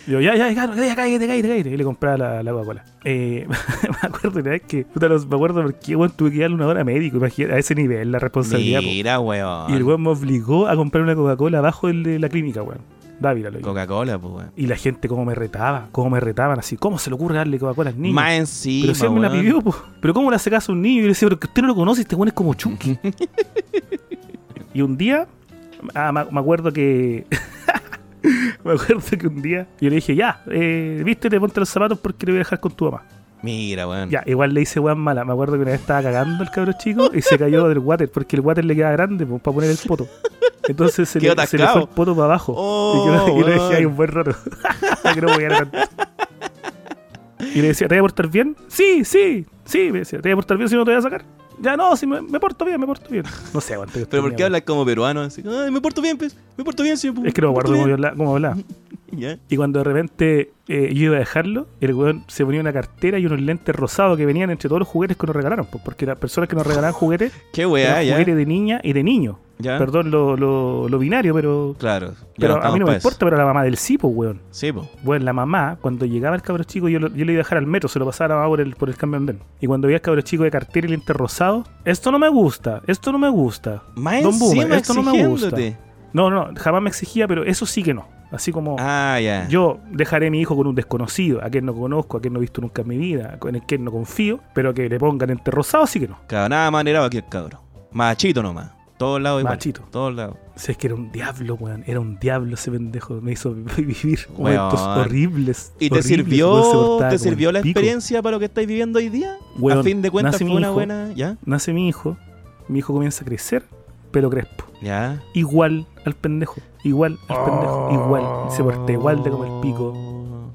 Yo, ya, ya, cállate, cállate, cállate. Y le compraba la, la Coca-Cola. Eh, me acuerdo una vez que, puta, los- me acuerdo porque, weón, tuve que darle una hora a médico. Imagínate, a ese nivel, la responsabilidad, po. Mira, weón. Y el weón me obligó a comprar una Coca-Cola abajo de la clínica, weón. Dávila, lo. Coca-Cola, pues, weón. Y la gente, cómo me retaba, cómo me retaban así. ¿Cómo se le ocurre darle Coca-Cola al niño? Más encima, Pero si él me la pidió, po. Pero ¿cómo le hace caso a un niño? Y le decía, pero que usted no lo conoce, este weón es como Chucky. y un día, ah, me acuerdo que. Me acuerdo que un día yo le dije, ya, eh, vístete, ponte los zapatos porque te voy a dejar con tu mamá. Mira, weón. Ya, igual le hice weón mala. Me acuerdo que una vez estaba cagando el cabro chico y se cayó del water porque el water le queda grande pues, para poner el poto. Entonces se, le, se le fue el poto para abajo. Oh, y yo, y lo dejé ahí un buen rato. que no podía tanto. Y le decía, ¿te voy a portar bien? Sí, sí, sí. Me decía, ¿te voy a portar bien si no te voy a sacar? Ya no, si me, me porto bien, me porto bien. No sé aguante. Pero ¿por qué hablas como peruano? Así, ay, me porto bien, pues. Me porto bien, sí. Es que no me acuerdo cómo hablaba. Y cuando de repente eh, yo iba a dejarlo, el weón se ponía una cartera y unos lentes rosados que venían entre todos los juguetes que nos regalaron. pues, porque las personas que nos regalaban juguetes Qué eran weá, ya. juguetes de niña y de niño. Ya. Perdón lo, lo, lo binario, pero, Claro. pero a mí no me eso. importa, pero la mamá del sí, pues, weón. Sí, pues. Bueno, la mamá, cuando llegaba el cabro chico, yo, lo- yo le iba a dejar al metro, se lo pasaba a la mamá por el, por el cambio andén. Y cuando veía al cabro chico de cartera y lente rosado, esto no me gusta, esto no me gusta. Más Don Boomer, esto no me gusta. No, no, jamás me exigía, pero eso sí que no. Así como Ah, ya. yo dejaré a mi hijo con un desconocido, a quien no conozco, a quien no he visto nunca en mi vida, con el que no confío, pero que le pongan lente rosado, sí que no. Claro, nada manerado aquí el cabro. Machito nomás. Todos lados igual. Machito. Todos lados. O sea, es que era un diablo, weón. Era un diablo ese pendejo. Me hizo vivir momentos Weón. horribles. ¿Y te horribles, sirvió, te sirvió la pico. experiencia para lo que estáis viviendo hoy día? Weón, a fin de cuentas fue una hijo. buena. ¿Ya? Nace mi hijo. Mi hijo comienza a crecer, pelo crespo. ¿Ya? Igual al pendejo. Igual al pendejo. Igual. Se porta igual de como el pico.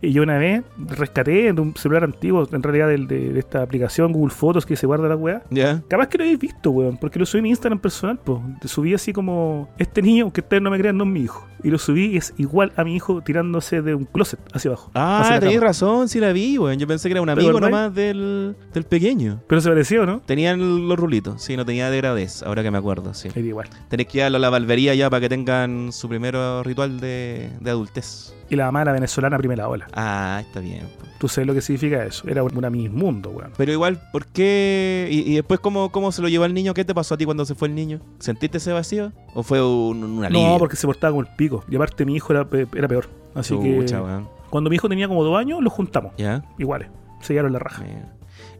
Y yo una vez rescaté de un celular antiguo, en realidad del- de, de esta aplicación Google Fotos que se guarda la weá. Ya. Capaz que lo habéis visto, weón, porque lo subí en mi Instagram personal, pues. Subí así como, este niño, aunque ustedes no me crean, no es mi hijo. Y lo subí y es igual a mi hijo tirándose de un closet hacia abajo. Ah, hacia la tenéis razón, sí la vi, weón. Yo pensé que era un ¿Te amigo nomás del, del pequeño. Pero se pareció, ¿no? Tenían los rulitos, sí, no tenía degradez, ahora que me acuerdo, sí. Era igual. Tenés que llevarlo a la barbería ya para que tengan su primer ritual de, de adultez. Y la mamá era venezolana primera ola. Ah, está bien. Tú sabes lo que significa eso. Era una Miss Mundo, weón. Pero igual, ¿por qué? ¿Y, y después ¿cómo, cómo se lo llevó el niño? ¿Qué te pasó a ti cuando se fue el niño? ¿Sentiste ese vacío? ¿O fue un, un alivio? No, porque se portaba como el pico. Y aparte mi hijo era, era peor. Así que weón. cuando mi hijo tenía como dos años, los juntamos. ¿Ya? Iguales. Sellaron la raja.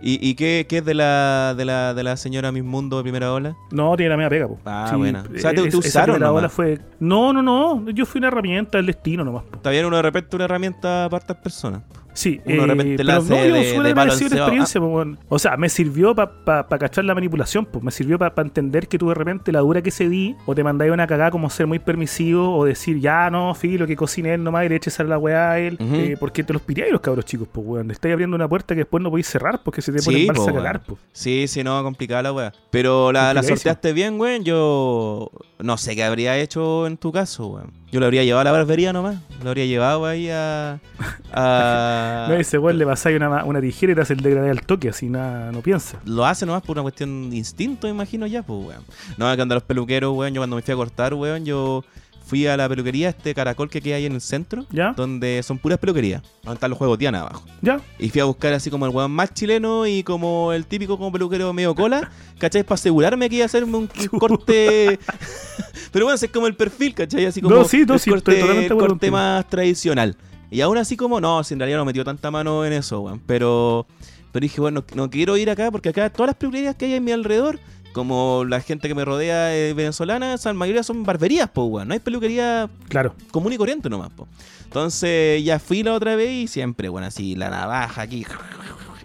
¿Y, y qué, qué es de la, de, la, de la señora Miss Mundo de primera ola? No, tiene la media pega, po. Ah, buena. O sea, te- te esa usaron nomás. ola fue... No, no, no. Yo fui una herramienta del destino nomás. po. Está bien uno de repente una herramienta para estas personas. Sí, Uno de repente pero la no, yo de- fue de encebado. experiencia, po, weón. O sea, me sirvió para cachar la manipulación, pues. Me sirvió para entender que tú de repente la dura que se di, o te mandáis una cagada como ser muy permisivo, o decir, ya no, filo, que cocine él nomás y le eches a la weá a él. Ujú. eh, porque te los piráis los cabros chicos, pues, weón. Estáis abriendo una puerta que después no podéis cerrar porque se te Sí, ponen balsa po, a cagar, pues. Sí, sí, no, complicada la weá. Pero la, la sorteaste bien, weón. Yo no sé qué habría hecho en tu caso, weón. Yo lo habría llevado a la barbería nomás. Lo habría llevado ahí a. a- No, ese weón le pasáis una, una tijera y te hace el degradé al toque, así nada, no piensa. Lo hace nomás por una cuestión de instinto, imagino ya, pues, weón. No, que cuando los peluqueros, weón, yo cuando me fui a cortar, weón, yo fui a la peluquería, este caracol que queda ahí en el centro, ¿Ya? donde son puras peluquerías, donde están los juegos Diana abajo. ¿Ya? Y fui a buscar así como el weón más chileno y como el típico como peluquero medio cola, ¿cachai? Para asegurarme que iba a hacerme un, corte. Pero bueno, ese es como el perfil, ¿cachai? Así como No, sí, no, el sí, corte, estoy el corte más tradicional. Y aún así como, no, si en realidad no metió tanta mano en eso, weón. Pero, pero dije, bueno, no quiero ir acá porque acá todas las peluquerías que hay a mi alrededor, como la gente que me rodea es venezolana, la mayoría son barberías, po, weón. No hay peluquería Claro. común y corriente nomás, po. Entonces ya fui la otra vez y siempre, bueno, así la navaja aquí.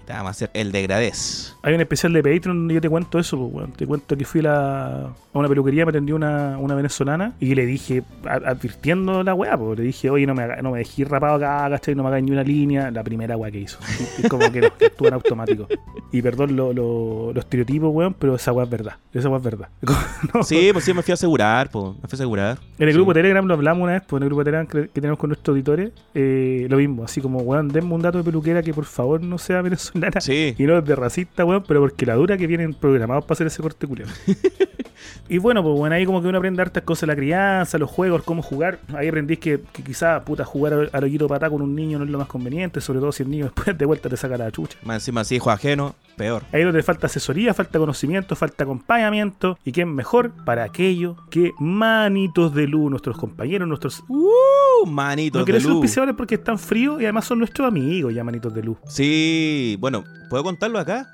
Te vamos a hacer el degradez. Hay un especial de Patreon donde yo te cuento eso, pues. Te cuento que fui a, la- a una peluquería, me atendió una, una venezolana y le dije, a- advirtiendo la weá, pues, le dije, oye, no me, haga- no me dejé rapado acá, ¿cachai? No me hagas ni una línea. La primera weá que hizo. Y como que, no, que actúa en automático. Y perdón lo, lo, lo estereotipo, weón, pero esa weá es verdad. Esa weá es verdad. No. Sí, pues sí, me fui a asegurar, po. Me fui a asegurar. En el Sí. grupo de Telegram lo hablamos una vez, pues en el grupo Telegram que, que tenemos con nuestros auditores, eh, lo mismo, así como, weón, denme un dato de peluquera que por favor no sea venezolana. Sí. Y no es de racista, weón, pero porque la dura que vienen programados para hacer ese corte culiao. y bueno, pues bueno, ahí como que uno aprende hartas cosas la crianza, los juegos, cómo jugar. Ahí aprendís que, que quizás, puta, jugar al- patá con un niño no es lo más conveniente, sobre todo si el niño después de vuelta te saca la chucha. Más encima, si hijo ajeno, peor. Ahí donde falta asesoría, falta conocimiento, falta acompañamiento. ¿Y quién mejor para aquello que manitos de luz, nuestros compañeros, nuestros... Uh, manitos No de luz. auspiciadores porque están fríos y además son nuestros amigos ya, manitos de luz. Sí, bueno, ¿puedo contarlo acá?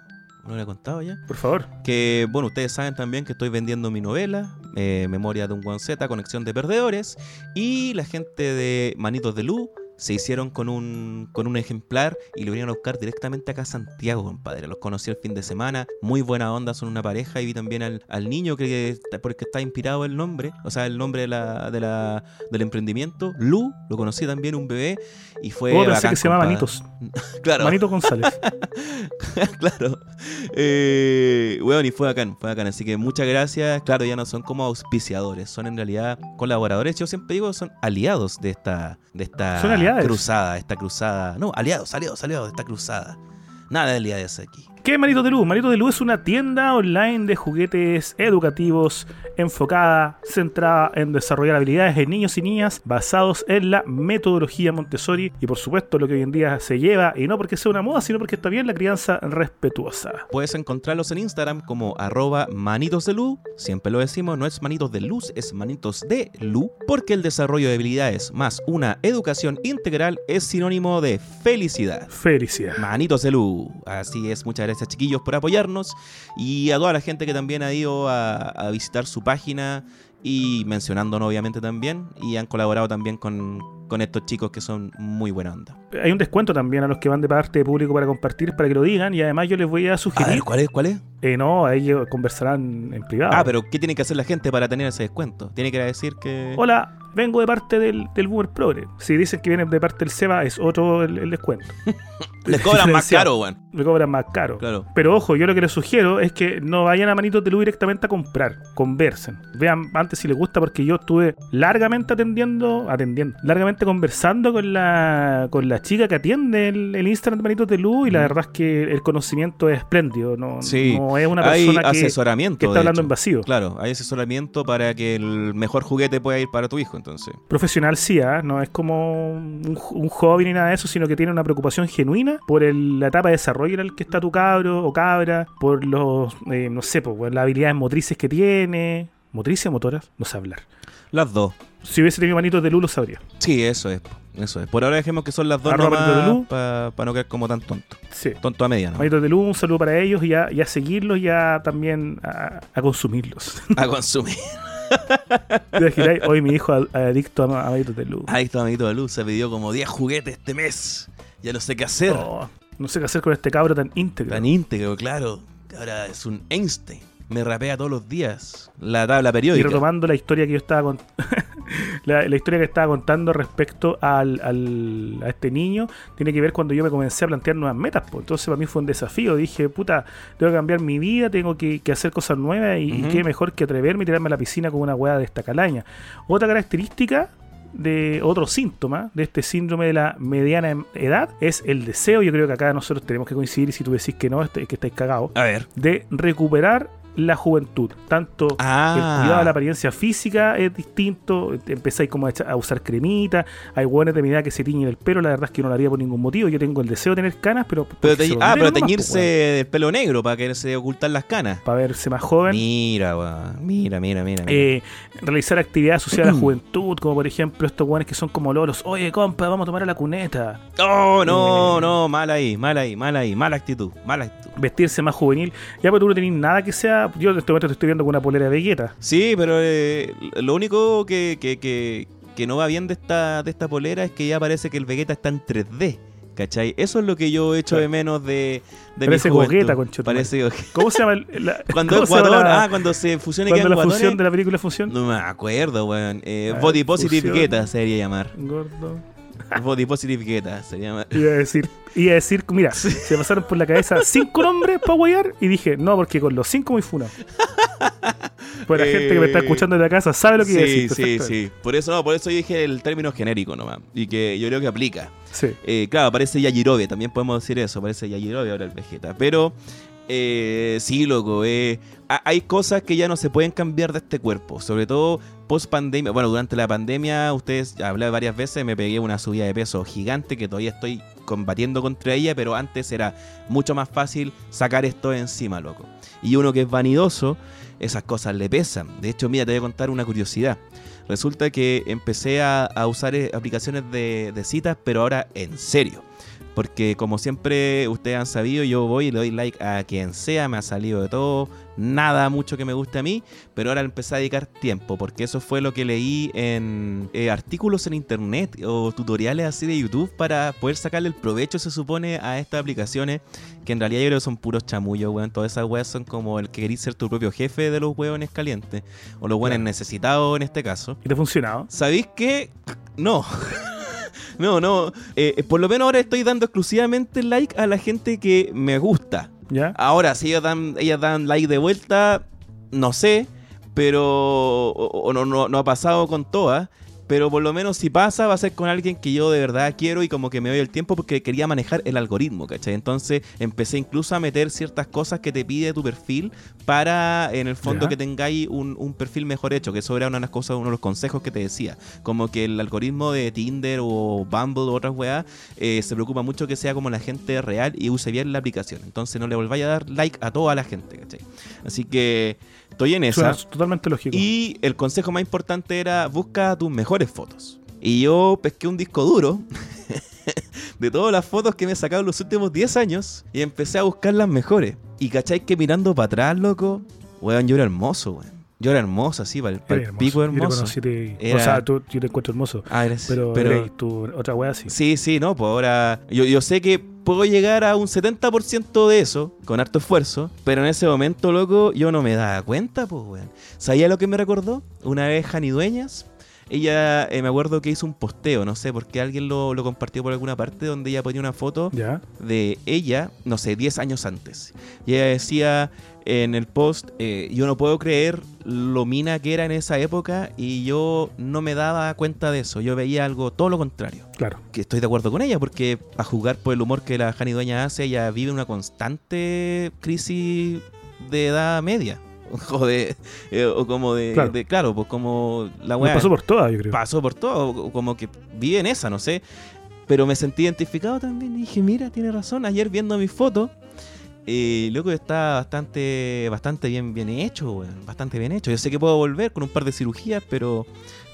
No lo he contado ya. Por favor. Que, bueno, ustedes saben también que estoy vendiendo mi novela, eh, Memoria de un Z, Conexión de Perdedores. Y la gente de Manitos de Luz se hicieron con un, con un ejemplar y lo vinieron a buscar directamente acá a Santiago, compadre. Los conocí el fin de semana, muy buena onda, son una pareja. Y vi también al, al niño que, porque está inspirado el nombre, o sea, el nombre de la, de la, del emprendimiento, Lu, lo conocí también, un bebé. Y fue. Oh, bacán, que se llama. Manitos. Claro. Manito González. claro. Eh, weón, y fue bacán, fue bacán. Así que muchas gracias. Claro, ya no son como auspiciadores, son en realidad colaboradores. Yo siempre digo son aliados de esta, de esta Son aliados. Cruzada, esta cruzada. No, aliados, aliados, aliados esta cruzada. Nada de aliados aquí. ¿Qué es Manitos de Luz? Manitos de Luz es una tienda online de juguetes educativos enfocada, centrada en desarrollar habilidades en niños y niñas basados en la metodología Montessori y por supuesto lo que hoy en día se lleva y no porque sea una moda, sino porque está bien la crianza respetuosa. Puedes encontrarlos en Instagram como arroba manitos de luz. Siempre lo decimos, no es manitos de luz, es manitos de luz. Porque el desarrollo de habilidades más una educación integral es sinónimo de felicidad. Felicidad. Manitos de luz. Así es, muchas gracias chiquillos por apoyarnos. Y a toda la gente que también ha ido a, a visitar su página y mencionándonos obviamente también. Y han colaborado también con, con estos chicos que son muy buena onda. Hay un descuento también a los que van de parte de público para compartir, para que lo digan. Y además yo les voy a A sugerir. ver, ¿cuál es? ¿Cuál es? Eh, no, a ellos conversarán en privado. Ah, pero ¿qué tiene que hacer la gente para tener ese descuento? Tiene que decir que... Hola, vengo de parte del, del Boomer Progre. Si dicen que vienen de parte del Seba, es otro el, el descuento. Les cobran más caro, weón. Me cobran más caro. Claro. Pero ojo, yo lo que les sugiero es que no vayan a Manitos de Luz directamente a comprar. Conversen. Vean antes si les gusta, porque yo estuve largamente atendiendo, atendiendo, largamente conversando con la, con la chica que atiende el, el Instagram de Manitos de Luz y la verdad es que el conocimiento es espléndido. No, Sí. no es una hay persona que, asesoramiento. que está hablando hecho. en vacío. Claro, hay asesoramiento para que el mejor juguete pueda ir para tu hijo, entonces. profesional sí, ¿ah? no es como un, un hobby ni nada de eso, sino que tiene una preocupación genuina por el- la etapa de desarrollo en el que está tu cabro o cabra, por los, eh, no sé, por las habilidades motrices que tiene. ¿Motrices o motoras? No sé hablar. Las dos. Si hubiese tenido manitos de luz, lo sabría. Sí, eso es. Eso es. Por ahora dejemos que son las dos para no quedar como tan tonto. Sí. Tonto a media, ¿no? Manitos de luz, un saludo para ellos y a, y a seguirlos y a también a, a consumirlos. A consumir. Te Hoy mi hijo ad- adicto a, a manitos de luz. Ahí está, amiguito de luz. Se pidió como 10 juguetes este mes. Ya no sé qué hacer. Oh, no sé qué hacer con este cabro tan íntegro. Tan íntegro, claro. Ahora es un Einstein. Me rapea todos los días. La tabla Y periódica. retomando la historia que yo estaba con... la, la historia que estaba contando respecto al, al- a este niño tiene que ver cuando yo me comencé a plantear nuevas metas. pues. Entonces para mí fue un desafío. Dije, puta, tengo que cambiar mi vida, tengo que, que hacer cosas nuevas y, qué mejor que atreverme y tirarme a la piscina con una hueá de esta calaña. Otra característica de otro síntoma de este síndrome de la mediana edad es el deseo. Yo creo que acá nosotros tenemos que coincidir y si tú decís que no, este- que estáis cagados A ver. de recuperar la juventud. Tanto el Ah. cuidado de la apariencia física es distinto. Empezáis como a, usar cremita. Hay buenas de mi edad que se tiñen el pelo. La verdad es que no lo haría por ningún motivo. Yo tengo el deseo de tener canas, pero. Te- ah, pero nomás, teñirse el pelo negro para que se ocultan las canas. Para verse más joven. Mira, weón. Mira, mira, mira. mira. Eh, realizar actividades asociadas a la juventud, como por ejemplo estos guanes que son como lolos. Oye, compa, vamos a tomar a la cuneta. Oh, no, eh. no, mal ahí, mal ahí, mal ahí, mala actitud, mala actitud. Vestirse más juvenil. Ya, pero tú no tenés nada que sea. Yo en este momento te estoy viendo con una polera de Vegeta. Sí, pero eh, lo único que, que, que, que no va bien de esta, de esta polera es que ya parece que el Vegeta está en 3D. ¿Cachai? Eso es lo que yo echo de menos de, de Parece mi. Gogeta, conchetumare. Parece. ¿Cómo se llama? el- la- Cuando Ecuador, ah, cuando se fusiona y la fusión de la película Fusión. No me acuerdo, weón. Eh, Ah, Body Positive fusión. Geta se debería llamar. Gordo. Body Positive Geta se llama. Iba a decir, iba a decir, mira, se pasaron por la cabeza cinco nombres para guayar y dije, no, porque con los cinco muy funado. Pues la gente que me está Eh, escuchando de la casa sabe lo que iba a Sí, decir. sí, sí. Por eso no, por eso dije el término genérico nomás. Y que yo creo que aplica. Sí. Eh, claro, parece Yajirobe, también podemos decir eso, parece Yajirobe ahora el Vegeta. Pero eh, sí, loco, eh, ha- hay cosas que ya no se pueden cambiar de este cuerpo, sobre todo post pandemia. Bueno, durante la pandemia, ustedes hablé varias veces, me pegué una subida de peso gigante que todavía estoy combatiendo contra ella, pero antes era mucho más fácil sacar esto encima, loco. Y uno que es vanidoso, esas cosas le pesan. De hecho, mira, te voy a contar una curiosidad. Resulta que empecé a, usar eh, aplicaciones de citas, pero ahora en serio. Porque como siempre ustedes han sabido, yo voy y le doy like a quien sea, me ha salido de todo, nada mucho que me guste a mí, pero ahora empecé a dedicar tiempo, porque eso fue lo que leí en eh, artículos en internet o tutoriales así de YouTube para poder sacarle el provecho, se supone, a estas aplicaciones, que en realidad yo creo que son puros chamullos, weón. Todas esas weas son como el que querís ser tu propio jefe de los hueones calientes, o los Claro. necesitados en este caso. ¿Y te ha funcionado? ¿Sabéis qué? No. No, no. Eh, por lo menos ahora estoy dando exclusivamente like a la gente que me gusta. Ahora, si ellas dan, ellas dan like de vuelta, no sé. Pero. O, o no, no, no ha pasado con todas. Pero por lo menos si pasa, va a ser con alguien que yo de verdad quiero y como que me doy el tiempo porque quería manejar el algoritmo, ¿cachai? Entonces empecé incluso a meter ciertas cosas que te pide tu perfil para, en el fondo, que tengáis un, un perfil mejor hecho, que eso era una de las cosas, uno de los consejos que te decía. Como que el algoritmo de Tinder o Bumble o otras weas eh, se preocupa mucho que sea como la gente real y use bien la aplicación. Entonces no le volváis a dar like a toda la gente, ¿cachai? Así que estoy en esa. Suena totalmente lógico. Y el consejo más importante era busca tus mejores fotos. Y yo pesqué un disco duro de todas las fotos que me he sacado en los últimos 10 años y empecé a buscar las mejores. Y cacháis que mirando para atrás, loco, weón, yo era hermoso, weón. Yo era hermosa, sí, para el, Eres pico Yo hermoso. conocí, te- Era- O sea, tú, yo te encuentro hermoso. Ah, eres- Pero, pero tú, otra wea sí. Sí, sí, no, pues ahora yo, yo sé que puedo llegar a un 70% de eso con harto esfuerzo, pero en ese momento, loco, yo no me daba cuenta, pues, weón. ¿Sabía lo que me recordó? Una vez Jani Dueñas, ella, eh, me acuerdo que hizo un posteo, no sé, porque alguien lo, lo compartió por alguna parte, donde ella ponía una foto Ya. de ella, no sé, 10 años antes. Y ella decía en el post, eh, yo no puedo creer lo mina que era en esa época y yo no me daba cuenta de eso, yo veía algo todo lo contrario Claro. que estoy de acuerdo con ella, porque a jugar por el humor que la Jani Dueña hace, ella vive una constante crisis de edad media. O de. eh, o como de. Claro. de- claro, pues como la weá. pasó por todas, yo creo. pasó por todo, como que vive en esa, no sé. Pero me sentí identificado también y dije, mira, tiene razón. Ayer viendo mis fotos, eh, loco, está bastante, bastante bien, bien hecho, weón. Bastante bien hecho. Yo sé que puedo volver con un par de cirugías, pero.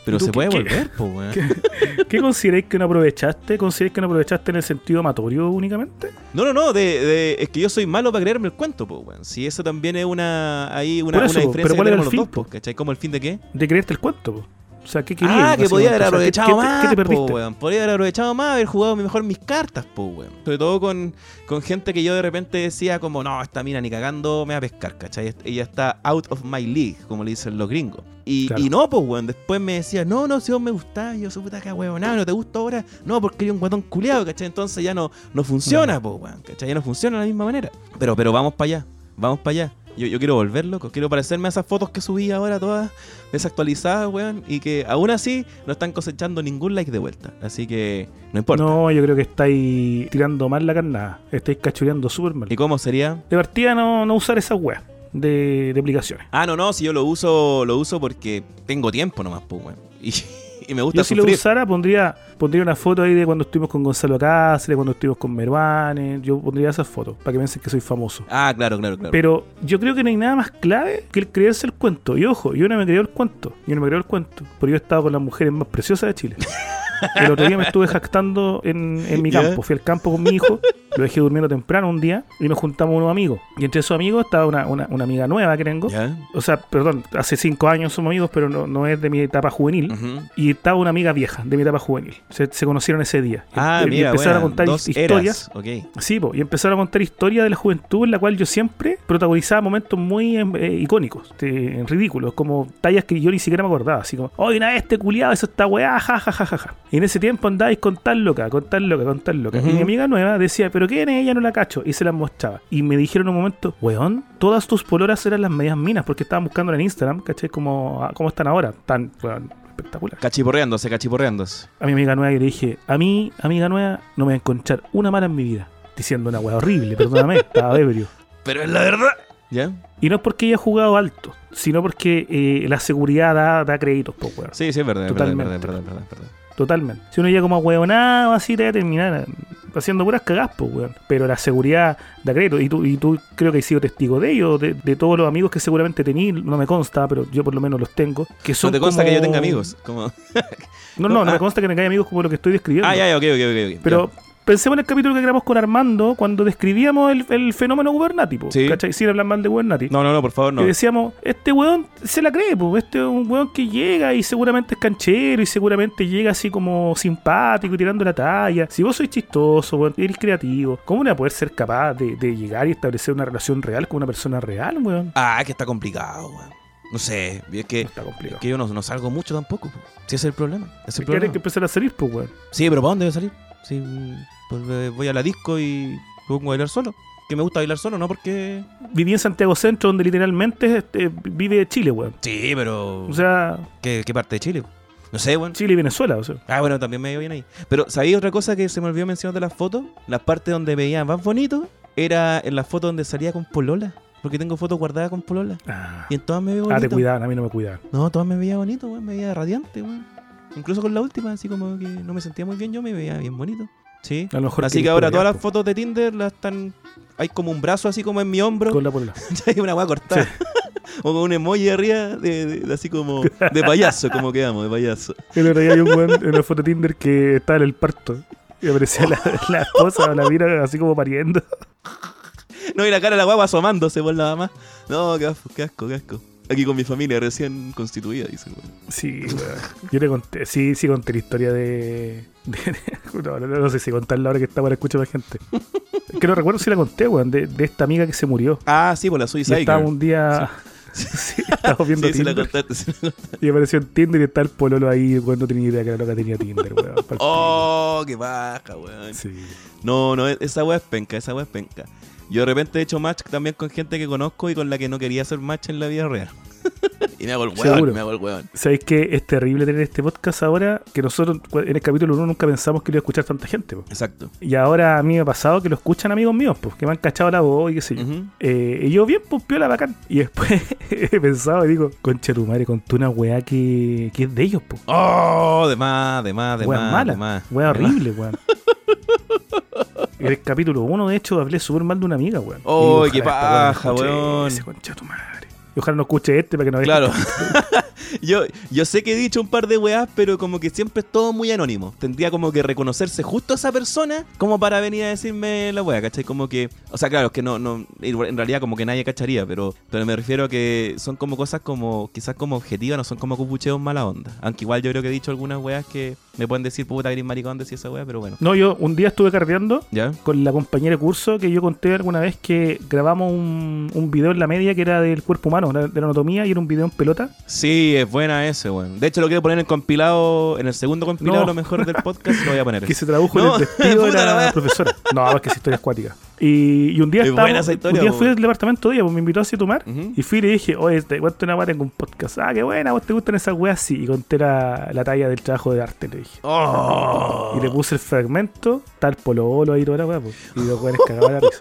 Pero ¿Y tú se qué- puede qué? volver, pues, weón. ¿Qué consideráis que no aprovechaste? ¿Consideráis que no aprovechaste en el sentido amatorio únicamente? No, no, no, de, de- es que yo soy malo para creerme el cuento, pues, weón. Si eso también es una, ahí una, eso, una po, diferencia pero que ¿cuál era el los fin, dos, po? po, ¿cachai? ¿Como el fin de qué? De creerte el cuento, po. O sea, ¿qué querías? Ah, que podía haber básicamente? O sea, aprovechado ¿qué- más, ¿Qué, te po, weón. Podría haber aprovechado más, haber jugado mejor mis cartas, po, weón. Sobre todo con, con gente que yo de repente decía como, no, esta mina ni cagando me va a pescar, ¿cachai? Ella está out of my league, como le dicen los gringos. Y, Claro. y no, pues, weón. Después me decía, no, no, si vos me gustás, yo soy puta que weón, no te gusta ahora. No, porque eres un guatón culiado, ¿cachai? Entonces ya no, no funciona, No. pues, weón, ¿cachai? Ya no funciona de la misma manera. Pero, pero vamos para allá, vamos para allá. Yo, yo quiero volver, loco. Quiero parecerme a esas fotos que subí ahora, todas desactualizadas, weón. Y que aún así no están cosechando ningún like de vuelta. Así que no importa. No, yo creo que estáis tirando mal la carnada. Estáis cachureando súper mal. ¿Y cómo sería? De partida no, no usar esas weas de, de aplicaciones. Ah, no, no, si yo lo uso, lo uso porque tengo tiempo nomás, pues, weón. Y, y me gusta Yo si lo usara pondría, pondría una foto ahí de cuando estuvimos con Gonzalo Cáceres, cuando estuvimos con Mervane. Yo pondría esas fotos para que piensen que soy famoso. Ah, claro, claro, claro. Pero yo creo que no hay nada más clave que el creerse el cuento. Y ojo, yo no me creo el cuento. Yo no me creo el cuento. Pero yo he estado con las mujeres más preciosas de Chile. El otro día me estuve jactando en, en mi campo. Fui al campo con mi hijo, lo dejé durmiendo temprano un día y nos juntamos unos amigos. Y entre esos amigos estaba una, una, una amiga nueva que. O sea, perdón, hace cinco años somos amigos, pero no, no es de mi etapa juvenil. Y estaba una amiga vieja de mi etapa juvenil. Se, se conocieron ese día. Ah, y, mira, empezaron buena, a contar dos historias. eras, Ok. Sí, po, y empezaron a contar historias de la juventud en la cual yo siempre protagonizaba momentos muy eh, icónicos, eh, ridículos, como tallas que yo ni siquiera me acordaba, así como, oye, una vez este culiado, eso está weá, ja, ja, ja, ja, ja. Y en ese tiempo andáis con tal loca, con tal loca, con tal loca. Y mi amiga nueva decía, pero ¿quién es ella? No la cacho. Y se las mostraba. Y me dijeron en un momento, weón, todas tus poloras eran las medias minas, porque estaban buscando en Instagram, ¿cachai? Como, como están ahora, tan, weón, espectacular. Cachiporreándose, cachiporreándose. A mi amiga nueva y le dije, a mí, amiga nueva, no me voy a encontrar una mala en mi vida. Diciendo una weá horrible, perdóname, estaba ebrio. Pero es la verdad. ¿Ya? Y no es porque haya jugado alto, sino porque eh, la seguridad da, da créditos, po, weón. Sí, sí, es verdad, Totalmente. verdad, verdad, es verdad, es verdad. Totalmente. Si uno llega como a huevonado, así te va a terminar haciendo puras cagás, pues, weón. Pero la seguridad da crédito. Y tú, y tú creo que has sido testigo de ello, de, de todos los amigos que seguramente tení, no me consta, pero yo por lo menos los tengo. Que son No te consta como- que yo tenga amigos. Como... No, no, no Ah. me consta que tengáis amigos como lo que estoy describiendo. Ah, ya, ya, ok, ok, ok. ok. Pero pensemos en el capítulo que grabamos con Armando cuando describíamos el, el fenómeno Gubernati, po, Sí. ¿cachai? Sin hablar mal de Gubernati. No, no, no, por favor, no. Y decíamos, este weón se la cree, pues este es un weón que llega y seguramente es canchero y seguramente llega así como simpático y tirando la talla. Si vos sois chistoso, weón, eres creativo, ¿cómo no poder ser capaz de, de llegar y establecer una relación real con una persona real, weón? Ah, que está complicado, weón. No sé, es que, Está complicado. es que yo no, no salgo mucho tampoco. po. Si ese es el problema. Es el Es que hay problema. que empezar a salir, pues weón. Sí, pero ¿para dónde voy a salir? Sí, pues eh, voy a la disco y pongo a bailar solo. Que me gusta bailar solo, no porque. Viví en Santiago Centro, donde literalmente este, vive Chile, weón. Sí, pero. O sea, ¿qué, qué parte de Chile? No sé, weón. Chile y Venezuela, o sea. Ah, bueno, también me dio bien ahí. Pero, ¿sabéis otra cosa que se me olvidó mencionar de las fotos? La parte donde veía más bonito era en la foto donde salía con polola. Porque tengo fotos guardadas con polola. Ah, Y en todas me veía Ah, te bonito. cuidaban, a mí no me cuidaban. no, todas me veía bonito, weón. Me veía radiante, weón. Incluso con la última, así como que no me sentía muy bien yo, me veía bien bonito. Sí. A lo mejor Así que ahora todas las fotos de Tinder las están. Hay como un brazo así como en mi hombro. Con la polola. Hay una weá cortada. o con un emoji arriba de, de- de así como de payaso, como quedamos, de payaso. El otro día hay un weón en una foto de Tinder que estaba en el parto. Y aparecía la, la esposa o la mira así como pariendo. No, y la cara de la guagua asomándose por nada más. No, qué asco, qué asco, qué asco. Aquí con mi familia recién constituida, dice, weón. Sí, weón. Yo le conté, sí, sí conté la historia de. no, no, no sé si contarla ahora que está para escuchar más gente. Es que no recuerdo si la conté, weón, de, de esta amiga que se murió. Ah, sí, por la Y Suicide Girl. un día. Sí, estábamos viendo Sí, sí, la Tinder. contaste. sí la contaste. y apareció en Tinder y está el pololo ahí, weón, no tenía idea que la loca tenía Tinder, weón. Oh, qué baja, weón. Sí. No, no, esa weá es penca, esa weá es penca. Yo de repente he hecho match también con gente que conozco y con la que no quería hacer match en la vida real. y me hago el weón, Seguro. me hago el weón. ¿Sabéis que es terrible tener este podcast ahora? Que nosotros en el capítulo 1 nunca pensamos que lo iba a escuchar tanta gente. po. Exacto. Y ahora a mí me ha pasado que lo escuchan amigos míos, pues, que me han cachado la voz y qué sé yo. Eh, y yo bien, pues piola bacán. Y después he pensado y digo, concha tu madre, contó una weá que, que es de ellos, pues. Oh, de más, de más, de Weá más, mala, de más. weá horrible, weón. En el capítulo 1, de hecho, hablé súper mal de una amiga, weón. Oh, qué paja, weón. Ese concha tu madre. Ojalá no escuche este para que no Claro. yo, yo sé que he dicho un par de weás, pero como que siempre es todo muy anónimo. Tendría como que reconocerse justo a esa persona como para venir a decirme la wea, ¿cachai? Como que, o sea, claro, es que no, no, en realidad como que nadie cacharía, pero, pero me refiero a que son como cosas como, quizás como objetivas, no son como cupucheos mala onda. Aunque igual yo creo que he dicho algunas weas que me pueden decir, puta, gris maricón, decir esa wea, pero bueno. No, yo un día estuve carreando ¿Ya? con la compañera de curso que yo conté alguna vez que grabamos un, un video en la media que era del cuerpo humano, de la anatomía, y era un video en pelota. Sí, es buena ese, weón. De hecho, lo quiero poner en el compilado, en el segundo compilado, No. lo mejor del podcast, lo voy a poner. que se tradujo No, en el despido de la la profesora. No, es que esa historia es cuática. Y, y un día Es buena esa historia, un día fui al departamento de ella, pues me invitó así a tomar. Y fui y le dije, oye, te cuento una weá, tengo un podcast. Ah, qué buena, vos te gustan esas weas, sí. Y conté la, la talla del trabajo de arte, le dije. Oh. Y le puse el fragmento, tal pololo ahí toda la weá. Y los weones cagaban la risa.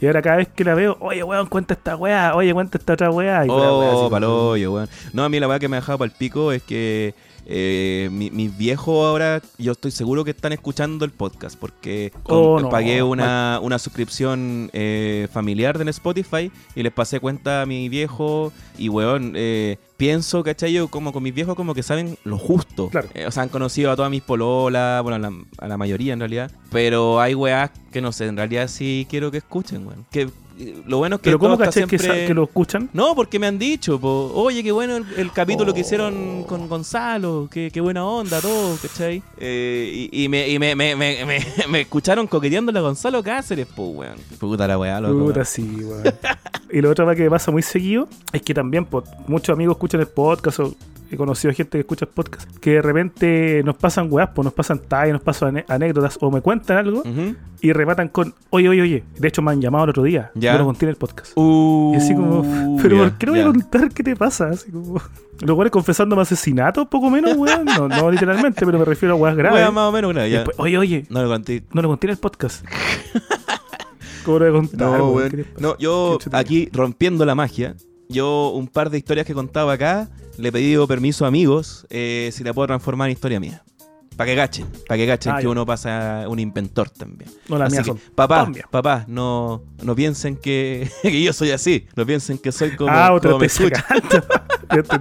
Y ahora cada vez que la veo, oye, weón, cuenta esta weá, oye, cuenta esta otra weá. Y Oh, paloyo, weón. No, a mí la weá que me ha dejado para el pico es que eh, mi- mis viejos ahora, yo estoy seguro que están escuchando el podcast porque con- Oh, no, pagué una, una suscripción eh, familiar en Spotify y les pasé cuenta a mi viejo y, weón, eh, pienso, ¿cachai? Yo como con mis viejos como que saben lo justo. Claro. Eh, o sea, han conocido a todas mis pololas, bueno, a la, a la mayoría en realidad, pero hay weás que no sé, en realidad sí quiero que escuchen, weón. Que, lo bueno es que Pero ¿cómo caché que, sa- siempre- que lo escuchan? no, porque me han dicho, po, oye, qué bueno el, el capítulo que Oh. hicieron con Gonzalo, qué, qué buena onda, todo, ¿cachai? Eh, y, y me, y me, me, me, me- me escucharon coqueteándole a Gonzalo Cáceres, po, weón. Puta la weá, loco. Puta, sí, weón. y lo otro que me pasa muy seguido es que también po, muchos amigos escuchan el podcast o he conocido gente que escucha el podcast que de repente nos pasan weas, pues nos pasan tallas, nos pasan anécdotas o me cuentan algo y rematan con, oye, oye, oye. De hecho me han llamado el otro día. Ya. Yo lo conté en el podcast. Uh, y así como, pero ¿por qué no voy a contar qué te pasa? Así como, los weones confesándome asesinatos, poco menos, weón. No, no literalmente, pero me refiero a weas graves. Weá, más o menos, ya. después, oye, oye, No lo conté. no lo conté en el podcast. ¿Cómo lo voy a contar? No, weón? No, yo aquí rompiendo la magia. Yo, un par de historias que contaba acá, le he pedido permiso a amigos eh, si la puedo transformar en historia mía. Para que gachen, para que gachen Ah, que ya. uno pasa un inventor también. No, Así que, son papá, papá, no, no piensen que, que yo soy así. No piensen que soy como, ah, como me escuchan. ya te.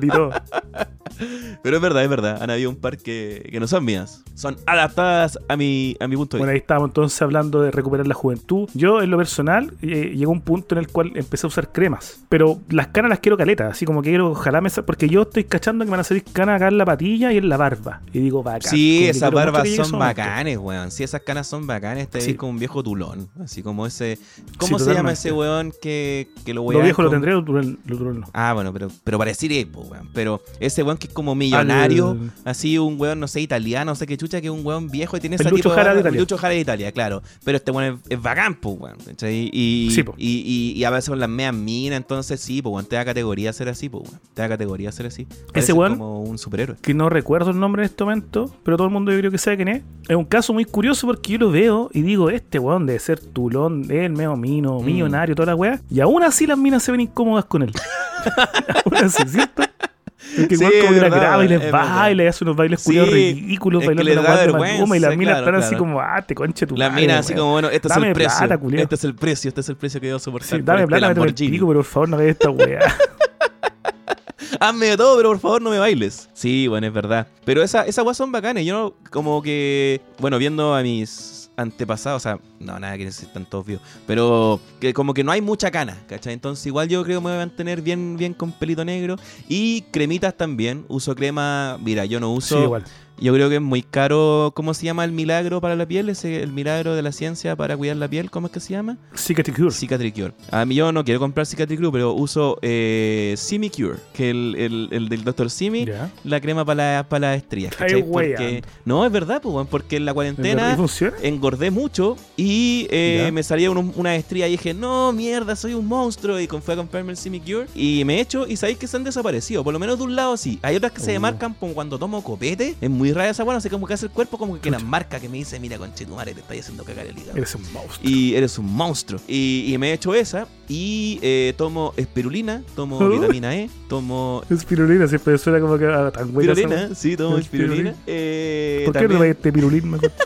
Pero es verdad, es verdad. Han habido un par que, que no son mías. Son adaptadas a mi, a mi punto de Bueno, ahí estábamos entonces hablando de recuperar la juventud. Yo, en lo personal, eh, llegó un punto en el cual empecé a usar cremas. Pero las canas las quiero caletas, así como que quiero jalarme Porque yo estoy cachando que me van a salir canas acá en la patilla y en la barba. Y digo, bacán. Sí, esas barbas ese son bacanes, weón. Sí, esas canas son bacanes. Te Sí. ves como un viejo tulón. Así como ese. ¿Cómo Sí, se llama ese weón que, que lo voy Lo a viejo lo tendré, lo lo otro no. Ah, bueno, pero, pero pareciera, po, weón. Pero ese weón que es como millonario, Al- así un weón, no sé, italiano, no sé qué chucha, que es un weón viejo y tiene Lucho tipo Jara de. Lucho Jara de Italia, claro. Pero este weón es, es bacán, po, weón. Sí, po. y, y, y a veces con las meas minas, entonces sí, po, weón. Te da categoría ser así, po, weón. Te da categoría ser así. Parece weón- como un superhéroe. que no recuerdo el nombre en este momento, pero todo el mundo yo creo que sabe quién es. Es un caso muy curioso porque yo lo veo y digo, este weón debe ser tulón, el medio mino, Mm. millonario, toda la weá. Y aún así las minas se ven incómodas con él. aún así, ¿cierto? Porque Sí, igual como que la graba y les es baila y hace unos bailes Sí, ridículos, bailando la Maluma y las minas claro, están así claro. como, ah, te conche tu Las minas así como, bueno, este es el precio. plata, este es el precio, este es el precio que debo soportar. Sí, dame este plata, el Lamborghini. pico, pero por favor no hagas esta weá. Hazme de todo, pero por favor no me bailes. Sí, bueno, es verdad. Pero esa, esas guas son bacanes. Yo como que, bueno, viendo a mis antepasados, o sea, no, nada que necesitan tanto obvio, pero que como que no hay mucha cana, ¿cachai? Entonces igual yo creo que me voy a mantener bien, bien con pelito negro y cremitas también, uso crema, mira, yo no uso... Sí, igual. Yo creo que es muy caro, ¿cómo se llama el milagro para la piel? Ese, el milagro de la ciencia para cuidar la piel, ¿cómo es que se llama? Cicatricure. Cicatricure. A mí yo no quiero comprar Cicatricure, pero uso eh, Simicure, que el, el, el del Dr. Simi, la crema para la, para las estrías. No, es verdad, pues, porque en la ¿Y cuarentena engordé mucho y eh, me salía un- una estría y dije, no, mierda, soy un monstruo. Y con- fui a comprarme el Simicure y me he hecho y sabéis que se han desaparecido. Por lo menos de un lado sí. Hay otras que se Uh. demarcan como cuando tomo copete. Es muy rara esa weá, no sé cómo que hace el cuerpo, como que las marca que me dice, mira, conchetumare, te estáis haciendo cagar el hígado. Eres un monstruo. Y eres un monstruo. Y, y me he hecho esa. Y eh, tomo espirulina, tomo Uh. vitamina E, tomo. Espirulina siempre suena como que ah, tan buena Espirulina, sí, tomo Espirulina. Eh, ¿Por qué no también- este pirulín mejor?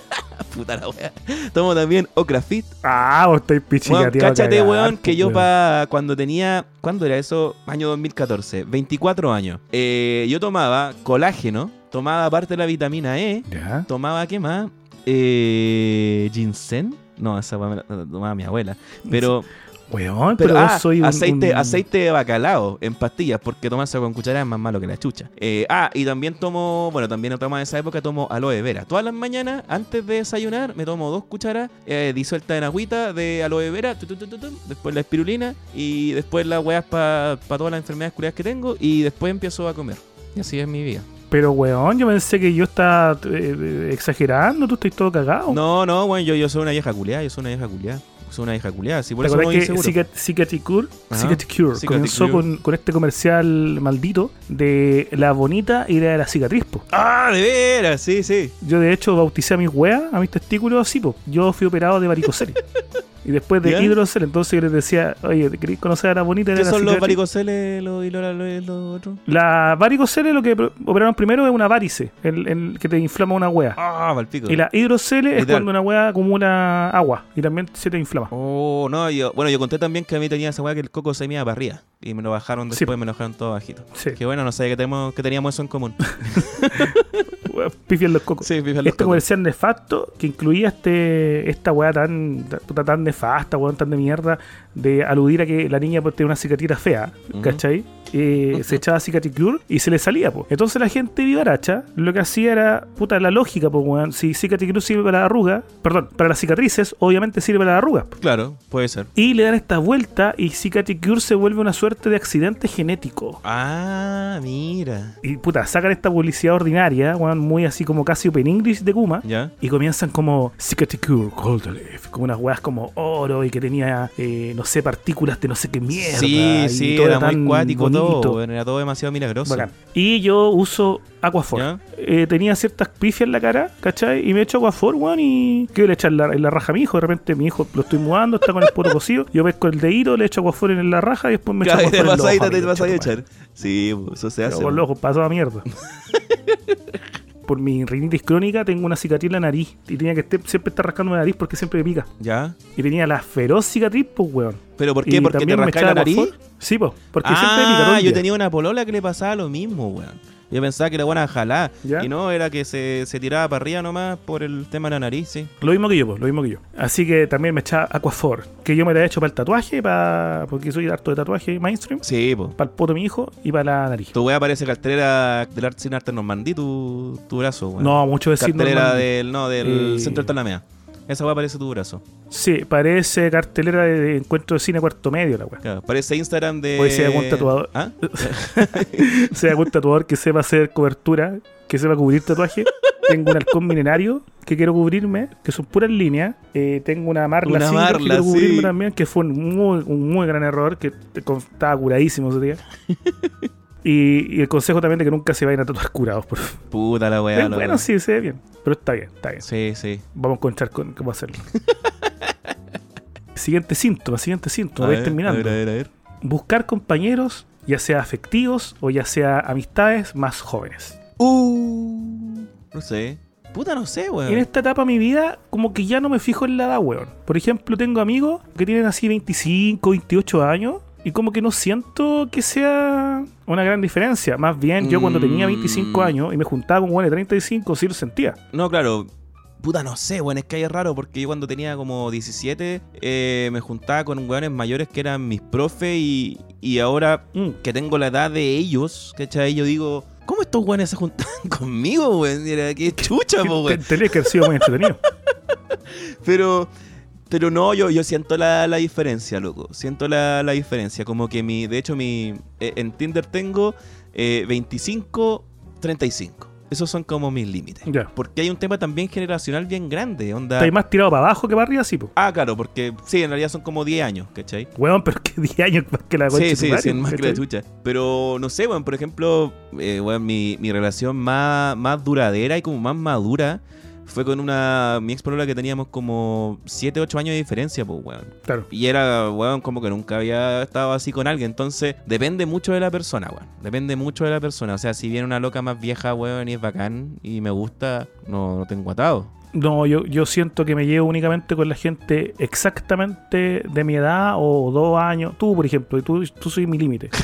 Puta la wea. Tomo también Ocrafit. Ah, vos estáis pichicateado. cáchate, cagar, weón, que yo weón. pa cuando tenía, ¿cuándo era eso? Año 2014, 24 años. Eh, yo tomaba colágeno, tomaba aparte de la vitamina E, Ya. tomaba, ¿qué más? Eh, ginseng. No, esa la tomaba mi abuela. Pero, Weón, pero, pero, ah, soy un, aceite, un- aceite de bacalao en pastillas, porque tomarse con cuchara es más malo que la chucha. Eh, ah, y también tomo, bueno, también tomo en esa época, tomo aloe vera. Todas las mañanas, antes de desayunar, me tomo dos cucharas eh, disueltas en agüita de aloe vera, tu, tu, tu, tu, tu, después la espirulina, y después las weas para todas las enfermedades curadas que tengo, y después empiezo a comer. Y así es mi vida. Pero, weón, yo pensé que yo estaba eh, exagerando, tú estás todo cagado. No, no, bueno, yo, yo soy una vieja culiada, yo soy una vieja culiada. Soy una vieja culiada, sí, por ¿Te eso que Cicatricure, comenzó con, con este comercial maldito de la bonita y la de la cicatriz, po? Ah, de veras, sí, sí. Yo, de hecho, bauticé a mis weas, a mis testículos así, po. Yo fui operado de varicocele. y después de ¿Ya? hidrocele, entonces yo les decía, oye, ¿queréis conocer a la bonita ¿Qué la son los varicoceles los- y los, los, los otros? La varicocele, lo que operaron primero es una varice, el, el que te inflama una wea. Ah, palpico. Y la hidrocele es cuando una wea acumula agua y también se te inflama. Oh, no, yo, bueno, yo conté también que a mí tenía esa weá que el coco se me iba para arriba. Y me lo bajaron Sí. después, me lo dejaron todo bajito. Sí, Que bueno, no sé que, tenemos, que teníamos eso en común. pifian los cocos. sí. Este comercial nefasto que incluía este esta weá tan, puta, tan nefasta, weón, tan de mierda, de aludir a que la niña pues, tenía una cicatriz fea. ¿cachai? Eh, se echaba cicatricure y se le salía, pues. Entonces la gente vivaracha lo que hacía era, puta, la lógica, pues, weón. Si cicatricure sirve para la arruga, perdón, para las cicatrices, obviamente sirve para las arrugas. po. Claro, puede ser. Y le dan esta vuelta y cicatricure se vuelve una suerte de accidente genético. Ah, mira. Y puta, sacan esta publicidad ordinaria, weón, muy así como casi open English de Kuma. ¿Ya? Y comienzan como Cicatricure Gold Leaf, como unas weas como oro y que tenía, eh, no sé, partículas de no sé qué mierda. sí, y sí, todo era muy tan cuático todo. Era todo demasiado milagroso. Bacán. Y yo uso Aquafor. Eh, tenía ciertas pifias en la cara, ¿cachai? Y me echo Aquafor, weón, y ¿qué le echar la, en la raja a mi hijo? De repente mi hijo lo estoy mudando, está con el poto cocido. Yo pesco el dedito, le echo Aquafor en la raja y después me echo Aquafor te en los vas a ir, ojos, te amigo, vas a concha tu echar. Sí, eso se Pero hace. con los ojos pasó a mierda. Por mi rinitis crónica tengo una cicatriz en la nariz y tenía que siempre estar rascando la nariz porque siempre me pica. ¿Ya? Y tenía la feroz cicatriz, pues, weón. ¿Pero por Y qué? ¿Porque te rascáis la nariz? Sí, pues, porque siempre me pica todo Ah, yo tenía una polola que le pasaba lo mismo, weón. Yo pensaba que era buena. ¿Ya? Y no, era que se, se tiraba para arriba nomás por el tema de la nariz, sí. Lo mismo que yo, pues, lo mismo que yo. Así que también me echaba Aquafor, que yo me la he hecho para el tatuaje, para porque soy harto de tatuaje mainstream, Sí, pues. para el poto de mi hijo y para la nariz. Tu weá parece cartelera del arte sin arte Normandí, tu, tu brazo, weón. No, mucho decir Cartelera del, no, del Eh, centro de Talamea. Esa weá parece tu brazo. Sí, parece cartelera de, encuentro de cine cuarto medio, la weá. Claro, parece Instagram de. Puede ser algún tatuador. ¿Ah? sea algún tatuador que sepa hacer cobertura, que sepa cubrir tatuaje. Tengo un halcón milenario que quiero cubrirme, que son puras líneas. Eh, tengo una marla, Una que quiero cubrirme sí. también, que fue un muy, un muy gran error, que estaba curadísimo ese día. y, y el consejo también de que nunca se vayan a tatuar curados. Por favor. Puta la weá. Bueno, weá. sí, se ve bien. Pero está bien, está bien. Sí, sí. Vamos a encontrar con, cómo hacerlo. siguiente síntoma, siguiente síntoma. A Voy ver, terminando. A ver, a ver, a ver. Buscar compañeros, ya sea afectivos o ya sea amistades más jóvenes. Uh, no sé. Puta, no sé, weón. En esta etapa de mi vida, como que ya no me fijo en la edad, weón. Por ejemplo, tengo amigos que tienen así 25, 28 años. Y como que no siento que sea una gran diferencia. Más bien, yo cuando tenía 25 Mm. años y me juntaba con weones de 35, sí lo sentía. No, claro. Puta, no sé, weón, es que ahí es raro porque yo cuando tenía como 17 eh, me juntaba con weones mayores que eran mis profes y, y ahora Mm. que tengo la edad de ellos, ¿cachai? Yo digo, ¿cómo estos weones se juntan conmigo, weón? Era que chucha, weón. Te- Tenés que haber sido muy entretenido. Pero, pero no, yo, yo siento la, la diferencia, loco. Siento la, la diferencia. Como que mi, de hecho, mi, eh, en Tinder tengo eh, 25, 35. Esos son como mis límites. Ya. Porque hay un tema también generacional bien grande. Onda. Está ahí más tirado para abajo que para arriba, sí, po. Ah, claro, porque sí, en realidad son como 10 años, ¿cachai? Weón, pero que 10 años más que la concha Sí, sí, sí, es más que la chucha. Pero no sé, weón, por ejemplo, eh, weón, mi, mi relación más, más duradera y como más madura fue con una. Mi ex que teníamos como 7, 8 años de diferencia, pues, weón. Claro. Y era, weón, como que nunca había estado así con alguien. Entonces, depende mucho de la persona, weón. Depende mucho de la persona. O sea, si viene una loca más vieja, weón, y es bacán y me gusta, no, no tengo atado. No, yo, yo siento que me llevo únicamente con la gente exactamente de mi edad o dos años. Tú, por ejemplo, y tú, tú soy mi límite.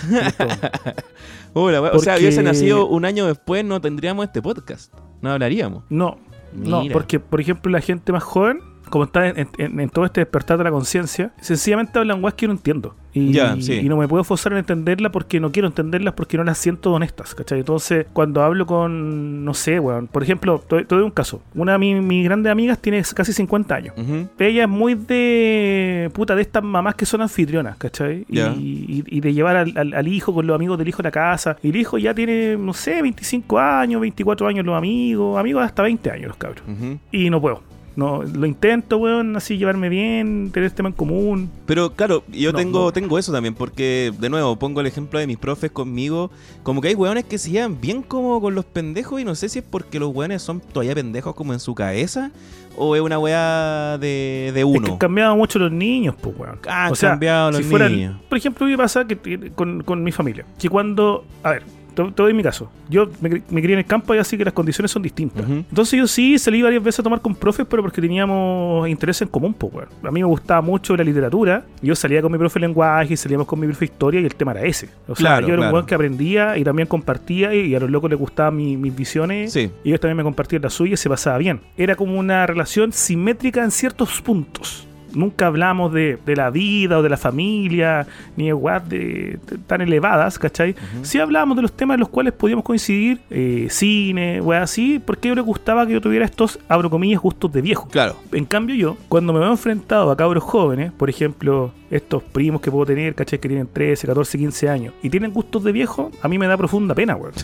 O sea, hubiese nacido un año después, no tendríamos este podcast. No hablaríamos. No, no, porque, por ejemplo, la gente más joven, como está en, en- en todo este despertar de la conciencia, sencillamente hablan weas que yo no entiendo. Y, Ya, sí. y no me puedo forzar en entenderlas porque no quiero entenderlas porque no las siento honestas, ¿cachai? Entonces, cuando hablo con, no sé, weón, por ejemplo, te, doy un caso. Una de mis, mis grandes amigas tiene casi 50 años. Ujú. Ella es muy de puta de estas mamás que son anfitrionas, ¿cachai? Y, y- y de llevar al, al- al hijo con los amigos del hijo a la casa. Y el hijo ya tiene, no sé, 25 años, 24 años los amigos, amigos hasta 20 años los cabros. Y no puedo. No, lo intento, weón, así llevarme bien, tener este tema en común. Pero claro, yo No, tengo, no. tengo eso también, porque de nuevo pongo el ejemplo de mis profes conmigo, como que hay weones que se llevan bien como con los pendejos y no sé si es porque los weones son todavía pendejos como en su cabeza o es una weá de, de Es que uno. han cambiado mucho los niños, pues, weón. Ah, han o sea, cambiado los si fueran- niños. Por ejemplo, me pasa que con, con mi familia, que cuando, a ver, te, doy mi caso. Yo me, cri- me crié en el campo y así que las condiciones son distintas. Entonces yo sí salí varias veces a tomar con profes, pero porque teníamos interés en común, pues, weón. A mí me gustaba mucho la literatura. Yo salía con mi profe de lenguaje, y salíamos con mi profe de historia y el tema era ese. O sea, Claro, yo era claro. un weón que aprendía y también compartía y, y a los locos les gustaban mi- mis visiones. Sí. Y ellos también me compartían las suyas y se pasaba bien. Era como una relación simétrica en ciertos puntos. Nunca hablamos de, de la vida o de la familia, ni de weas de, de- tan elevadas, ¿cachai? Sí hablábamos de los temas en los cuales podíamos coincidir, eh, cine, weas así, porque ellos les gustaba que yo tuviera estos, abro comillas, gustos de viejo. Claro. En cambio yo, cuando me veo enfrentado a cabros jóvenes, por ejemplo, estos primos que puedo tener, ¿cachai? Que tienen 13, 14, 15 años, y tienen gustos de viejo, a mí me da profunda pena, weón.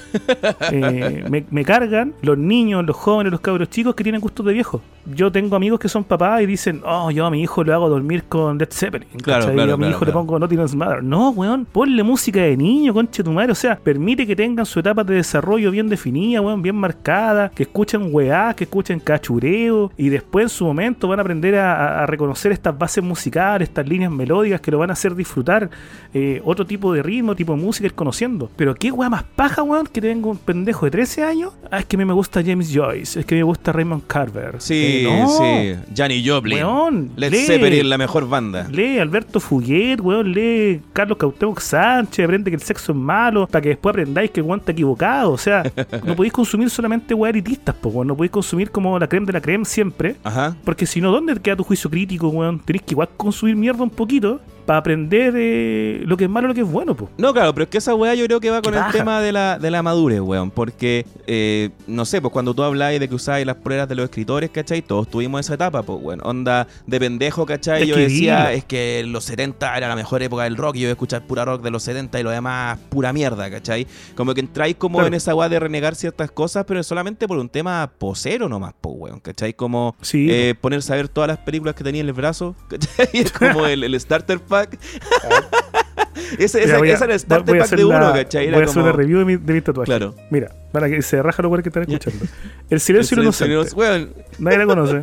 Eh, me, me cargan los niños, los jóvenes, los cabros chicos que tienen gustos de viejo. Yo tengo amigos que son papás y dicen, oh, yo a mi hijo lo hago dormir con Led Zeppelin. Claro, claro, Yo a mi claro, hijo le pongo Nottingham's Mother. No, weón, ponle música de niño, conche tu madre. O sea, permite que tengan su etapa de desarrollo bien definida, weón, bien marcada, que escuchen weá, que escuchen cachureo y después en su momento van a aprender a, a- a reconocer estas bases musicales, estas líneas melódicas que lo van a hacer disfrutar eh, otro tipo de ritmo, tipo de música, ir conociendo. Pero qué weá más paja, weón, que tengo un pendejo de 13 años. Ah, es que a mí me gusta James Joyce, es que me gusta Raymond Carver. Sí, Eh, no, sí. Johnny Joplin. Weón, Led lee. Zeppelin, la mejor banda. Lee Alberto Fuguet, weón, lee Carlos Cautemo Sánchez, aprende que el sexo es malo, para que después aprendáis que el weón está equivocado. O sea, no podéis consumir solamente weón elitistas, po, weón. No podéis consumir como la creme de la creme siempre. Ajá. Porque si no, ¿dónde queda tu juicio crítico, weón? Tenéis que igual consumir mierda un poquito consumidor para aprender eh, lo que es malo y lo que es bueno, po. No, claro, pero es que esa weá yo creo que va con el tema de la, de la madurez, weón. Porque, eh, no sé, pues cuando tú habláis de que usáis las pruebas de los escritores, ¿cachai? Todos tuvimos esa etapa, pues, weón. Onda de pendejo, ¿cachai? Es yo decía, es que los 70 era la mejor época del rock y yo iba a escuchar pura rock de los 70 y lo demás pura mierda, ¿cachai? Como que entráis como Claro. en esa weá de renegar ciertas cosas, pero solamente por un tema posero nomás, pues, weón, ¿cachai? Como Sí, eh, ponerse a ver todas las películas que tenía en el brazo, ¿cachai? Es como el, el starter pack. ese, esa, Mira, voy a- esa era el starter voy a pack de uno, ¿cachai? Era Voy a hacer como- una review de mi, de mi tatuaje. Claro. Mira, para que se raja lo bueno que están escuchando. El silencio inocente. weón, Nadie la conoce.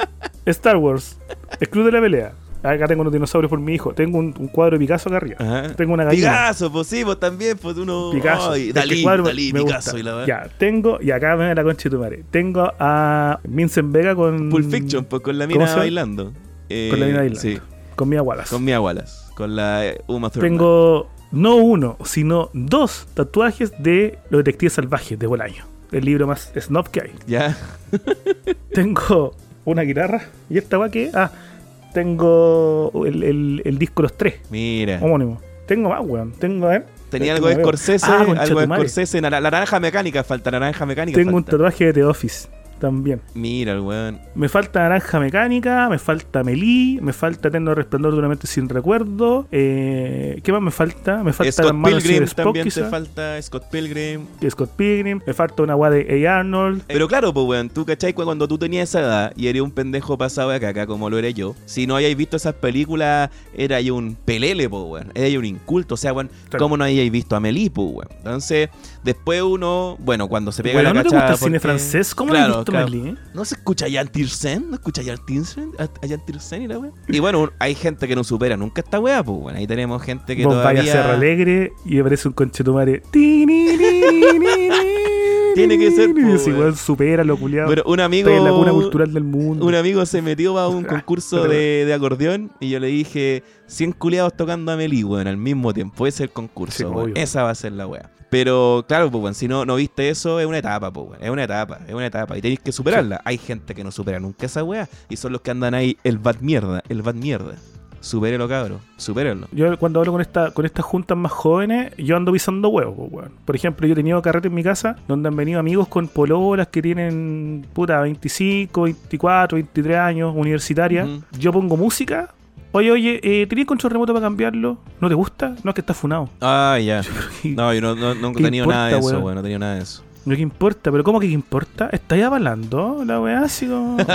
Star Wars. El Club de la Pelea. Acá tengo unos dinosaurios por mi hijo. Tengo un, un cuadro de Picasso acá arriba. Ajá. Tengo una gallina. Picasso, pues sí, pues también, pues uno. Picasso. Ay, Este Dalí, cuadro Dalí, me Picasso gusta. y la Ya, tengo, y acá me da la concha de tu madre. Tengo a Vincent Vega con. Pulp Fiction, pues con la ¿Cómo mina bailando. Eh, Con la mina bailando. Sí, Con Mia Wallace. con Mia Wallace. Con la eh, Uma Thurman. Tengo no uno, sino dos tatuajes de los detectives salvajes de Bolaño. el libro más snob que hay. Ya. Tengo una guitarra. ¿Y esta va qué? Ah, tengo el, el- el disco Los Tres, Mira. homónimo. Tengo más, weón. Tengo, a ver. Tenía algo que de. Scorsese, Ah, algo de. Scorsese, naranja mecánica, falta naranja mecánica. Tengo un tatuaje de The Office también. Mira el weón. Me falta Naranja Mecánica, me falta Melí, me falta Eterno Resplandor de una mente sin recuerdo. Eh, ¿Qué más me falta? Me falta Scott Pilgrim Spock, también te quizá, falta, Scott Pilgrim. y Scott Pilgrim. Me falta una guada de A. Arnold. Pero claro, pues weón, tú cachai cuando tú tenías esa edad y eres un pendejo pasado de caca como lo era yo, si no hayáis visto esas películas, era yo un pelele, pues weón, era yo un inculto, o sea, weón, Claro. ¿cómo no hayáis visto a Melí, pues weón? Entonces, después uno, bueno, cuando se pega Bueno, la ¿no te cachada... gusta el cine francés? ¿Cómo Claro, eh? ¿No se escucha a Jan Tirsen? ¿No escucha a Jan Tirsen? ¿A a Jan Tirsen y la weá? Y bueno, hay gente que no supera nunca esta weá, pues bueno, ahí tenemos gente que Vos todavía... vayas a Cerro Alegre y aparece un conchetumare. Tiene que ser, weón. weón supera lo culiado. Bueno, un amigo... En la cuna cultural del mundo. Un amigo se metió a un concurso de, de acordeón y yo le dije 100 culiados tocando a Meli, weón, al mismo tiempo. Ese es el concurso, Sí. Esa va a ser la weá. Pero claro, pues, weón, si no, no viste eso, es una etapa, pues. Es una etapa, es una etapa. Y tenéis que superarla. Hay gente que no supera nunca esa weá. Y son los que andan ahí, el bad mierda, el bad mierda. Supérelo, cabrón. Supérenlo. Yo cuando hablo con esta con estas juntas más jóvenes, yo ando pisando huevos, weón. Por ejemplo, yo he tenido carrete en mi casa donde han venido amigos con pololas que tienen, puta, 25, 24, 23 años, universitarias. Ujú. Yo pongo música. Oye, oye, eh, ¿tenías control remoto para cambiarlo? ¿No te gusta? No, es que está funado. Ah, ya. No, yo no, no, no he ¿Qué tenido nada de eso, weón? weón. No he tenido nada de eso. No, ¿qué importa? ¿Pero cómo que qué importa? ¿Estáis avalando la weá así como...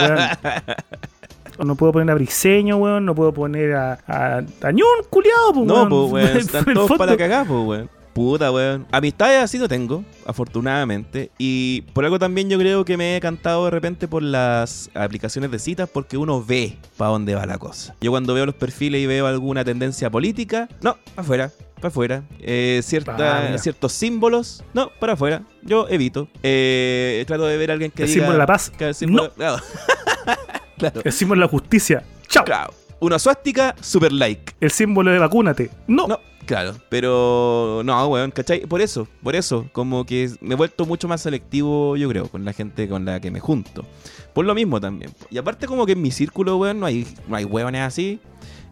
No puedo poner a Briseño, weón. No puedo poner a... A, a Ñun, culiado, pues, No, pues, weón, están todos fondo- para cagar, pues, weón. Puta, weón. Amistades así no tengo, afortunadamente. Y por algo también yo creo que me he cantado de repente por las aplicaciones de citas porque uno ve para dónde va la cosa. Yo cuando veo los perfiles y veo alguna tendencia política, no, para afuera, para afuera. Eh, cierta- ciertos símbolos, no, para afuera. Yo evito. Eh, trato de ver a alguien que El diga... símbolo de la paz. que el símbolo- claro. Claro. El símbolo de la justicia. Chao. Claro. Una suástica, super like. El símbolo de vacúnate. No. No, claro. Pero no, weón, ¿cachai? Por eso, por eso. Como que me he vuelto mucho más selectivo, yo creo, con la gente con la que me junto. Por lo mismo también. Y aparte como que en mi círculo, weón, no hay, no hay hueones así.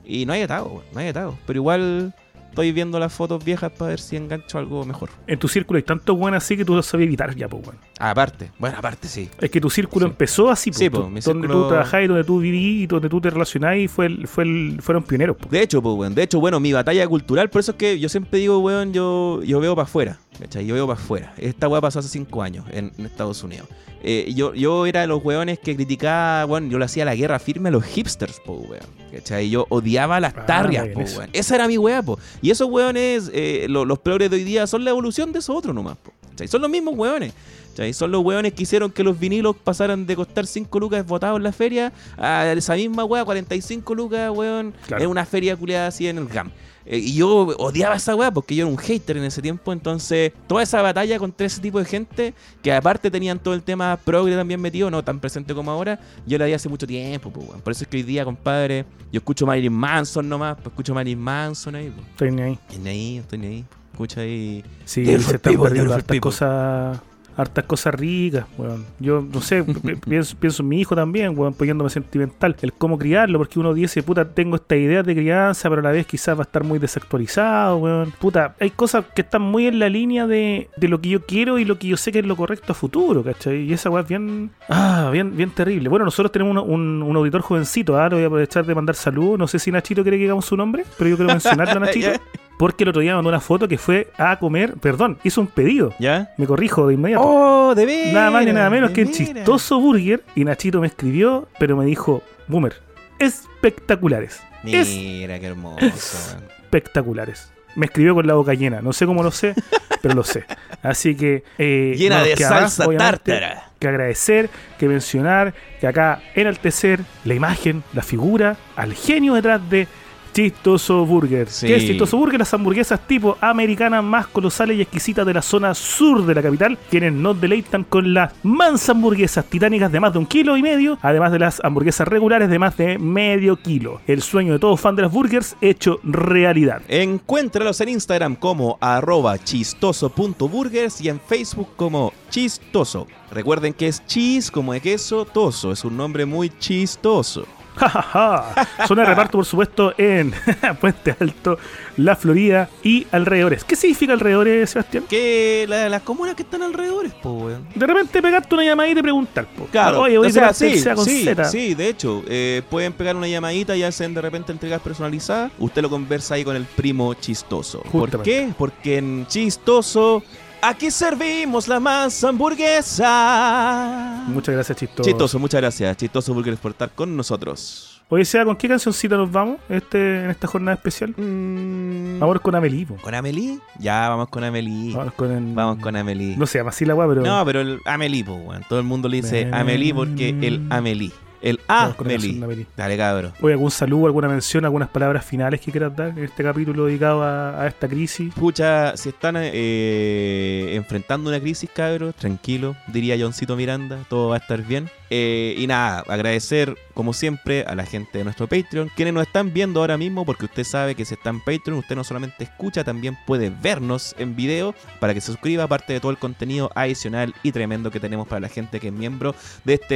Y no hay atado, weón, no hay atado. Pero igual estoy viendo las fotos viejas para ver si engancho algo mejor. En tu círculo hay tantos buenos así que tú lo sabes evitar ya, pues, weón. Aparte, bueno, aparte sí. Es que tu círculo Sí. empezó así, pues. Sí, po, mi donde círculo- tú trabajás y donde tú vivís y donde tú te relacionás y fue el- fue el- fueron pioneros, pues. De hecho, pues, weón. De hecho, bueno, mi batalla cultural, por eso es que yo siempre digo, weón, yo, yo veo para afuera. ¿Cachai? Yo veo para afuera. Esta weá pasó hace cinco años en, en Estados Unidos. Eh, yo, yo era de los weones que criticaba, weón, yo le hacía la guerra firme a los hipsters, po, weón. ¿Cachai? Yo odiaba las Ah, tarrias, po, weón. Esa era mi weá, po. Y esos weones, eh, lo- los progres de hoy día son la evolución de esos otros nomás, po. ¿Cachai? Son los mismos weones. ¿cachai? Son los weones que hicieron que los vinilos pasaran de costar 5 lucas botados en la feria a esa misma weá, 45 lucas, weón, Claro. en una feria culiada así en el GAM. Eh, y yo odiaba esa weá porque yo era un hater en ese tiempo. Entonces, toda esa batalla contra ese tipo de gente, que aparte tenían todo el tema progre también metido, no tan presente como ahora, yo la di hace mucho tiempo, pues, weón. Por eso es que hoy día, compadre, yo escucho Marilyn Manson nomás, pues escucho Marilyn Manson ahí, pues. Estoy ni ahí. Estoy ni ahí, estoy ni ahí. Escucha ahí. Sí, se están perdiendo hartas cosas, hartas cosas ricas, weón. Yo no sé, pi- pienso, pienso en mi hijo también, weón, poniéndome sentimental. El cómo criarlo, porque uno dice, puta, tengo esta idea de crianza, pero a la vez quizás va a estar muy desactualizado, weón. Puta, hay cosas que están muy en la línea de, de lo que yo quiero y lo que yo sé que es lo correcto a futuro, ¿cachai? Y esa weá es bien, ah, bien, bien terrible. Bueno, nosotros tenemos un, un- un auditor jovencito, ahora voy a aprovechar de mandar saludos. No sé si Nachito quiere que digamos su nombre, pero yo quiero mencionarlo a Nachito. Porque el otro día mandó una foto que fue a comer, perdón, hizo un pedido. ¿Ya? Me corrijo de inmediato. ¡Oh, de veras! nada más ni nada menos que un veras. chistoso burger. Y Nachito me escribió, pero me dijo, Boomer, espectaculares. Mira, qué hermoso. Espectaculares. Me escribió con la boca llena. No sé cómo lo sé, pero lo sé. Así que. eh, Llena no de más, salsa tártara. Que agradecer, que mencionar, que acá enaltecer la imagen, la figura, al genio detrás de Chistoso Burger. Sí. ¿Qué es Chistoso Burger? Las hamburguesas tipo americanas más colosales y exquisitas de la zona sur de la capital, quienes nos deleitan con las mansas hamburguesas titánicas de más de un kilo y medio, además de las hamburguesas regulares de más de medio kilo. El sueño de todo fan de las burgers hecho realidad. Encuéntralos en Instagram como arroba chistoso.burgers y en Facebook como chistoso. Recuerden que es cheese como de queso, toso. Es un nombre muy chistoso. Zona de reparto, por supuesto, en Puente Alto, La Florida y alrededores. ¿Qué significa alrededores, Sebastián? Que la- las comunas que están alrededor, po, weón. De repente pegarte una llamadita y preguntar. po. Claro, Oye, o sea, sí, con sí, Z. sí, de hecho, eh, pueden pegar una llamadita y hacen de repente entregas personalizadas. Usted lo conversa ahí con el primo chistoso. ¿Por qué? Porque en chistoso, aquí servimos la más hamburguesa. Muchas gracias, Chistoso. Chistoso, muchas gracias. Chistoso Burgers por estar con nosotros. Oye, Seba, ¿con qué cancioncita nos vamos este, en esta jornada especial? Mm, Vamos con Amelie. po. ¿Con Amelie? Ya, vamos con Amelie. Vamos con el- Vamos con Amelie. No se llama así la weá, pero. No, pero el Amelie, po, weón. Todo el mundo le dice. Amelie porque el Amelie. El de Amelie. Dale, cabro. Oye, algún saludo, alguna mención, algunas palabras finales que quieras dar en este capítulo dedicado a, a esta crisis. Pucha, si están eh, enfrentando una crisis, cabros, tranquilo, diría Johncito Miranda, todo va a estar bien. Eh, y nada, agradecer como siempre a la gente de nuestro Patreon, quienes nos están viendo ahora mismo, porque usted sabe que si está en Patreon, usted no solamente escucha, también puede vernos en video para que se suscriba, aparte de todo el contenido adicional y tremendo que tenemos para la gente que es miembro de este,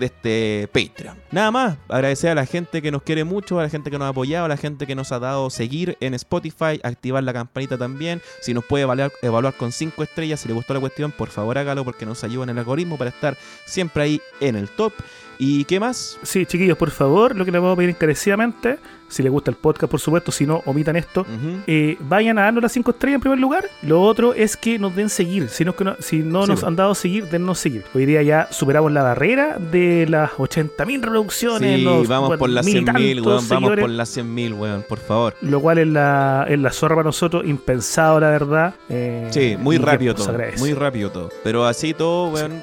de este Patreon. Nada más, agradecer a la gente que nos quiere mucho, a la gente que nos ha apoyado, a la gente que nos ha dado seguir en Spotify, activar la campanita también. Si nos puede evaluar, evaluar con 5 estrellas, si le gustó la cuestión, por favor hágalo porque nos ayuda en el algoritmo para estar siempre ahí en el top. ¿Y qué más? Sí, chiquillos, por favor, lo que les vamos a pedir encarecidamente, si les gusta el podcast, por supuesto, si no, omitan esto. Eh, vayan a darnos las 5 estrellas en primer lugar. Lo otro es que nos den seguir. Si no, si no Sí, nos han dado seguir, dennos seguir. Hoy día ya superamos la barrera de las 80.000 reproducciones. Sí, los, vamos bueno, por las mil y 100.000, tantos weón. Vamos por las 100.000, weón, por favor. Lo cual es la, es la zorra para nosotros, impensado, la verdad. eh, Sí, muy rápido todo. Muy rápido todo. Pero así todo, weón,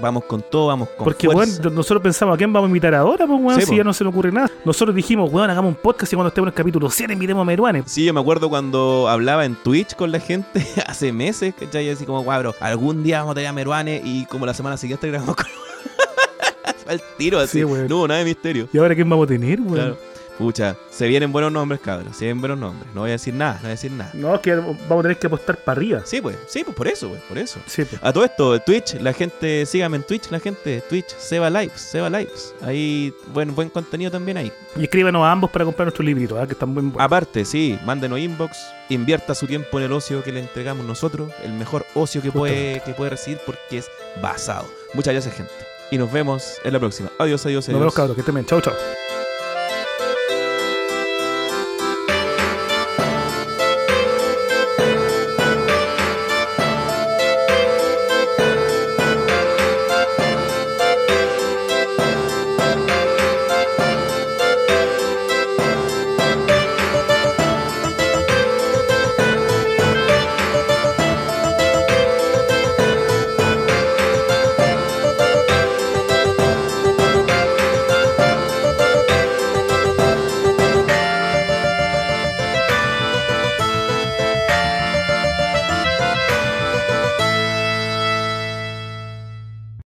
vamos con todo, vamos con Porque, fuerza. weón, nosotros pensamos a quién vamos a invitar ahora, pues, Sí, si po. ya no se nos ocurre nada. Nosotros dijimos, weón, hagamos un podcast y cuando estemos en el capítulo 100 invitemos a Meruane. Sí, yo me acuerdo cuando hablaba en Twitch con la gente hace meses, ¿cachai? Así como, guau, bro, algún día vamos a tener a Meruane y como la semana siguiente grabamos con. Al tiro así. Sí, no nada de misterio. ¿Y ahora quién vamos a tener, weón? Claro. Pucha, se vienen buenos nombres, cabros. Se vienen buenos nombres. No voy a decir nada, no voy a decir nada. No, es que vamos a tener que apostar para arriba. Sí, pues, sí, pues por eso, pues, por eso. Sí, pues. A todo esto, Twitch, la gente, sígame en Twitch, la gente, Twitch, Seba Lives, Seba Lives. Ahí, buen, buen contenido también ahí. Y escríbanos a ambos para comprar nuestros libritos, ¿ah? que están muy buenos. Aparte, sí, mándenos inbox, invierta su tiempo en el ocio que le entregamos nosotros, el mejor ocio que puede, que puede recibir porque es basado. Muchas gracias, gente. Y nos vemos en la próxima. Adiós, adiós, adiós. Nos vemos, cabros, que estén bien. Chau, chau.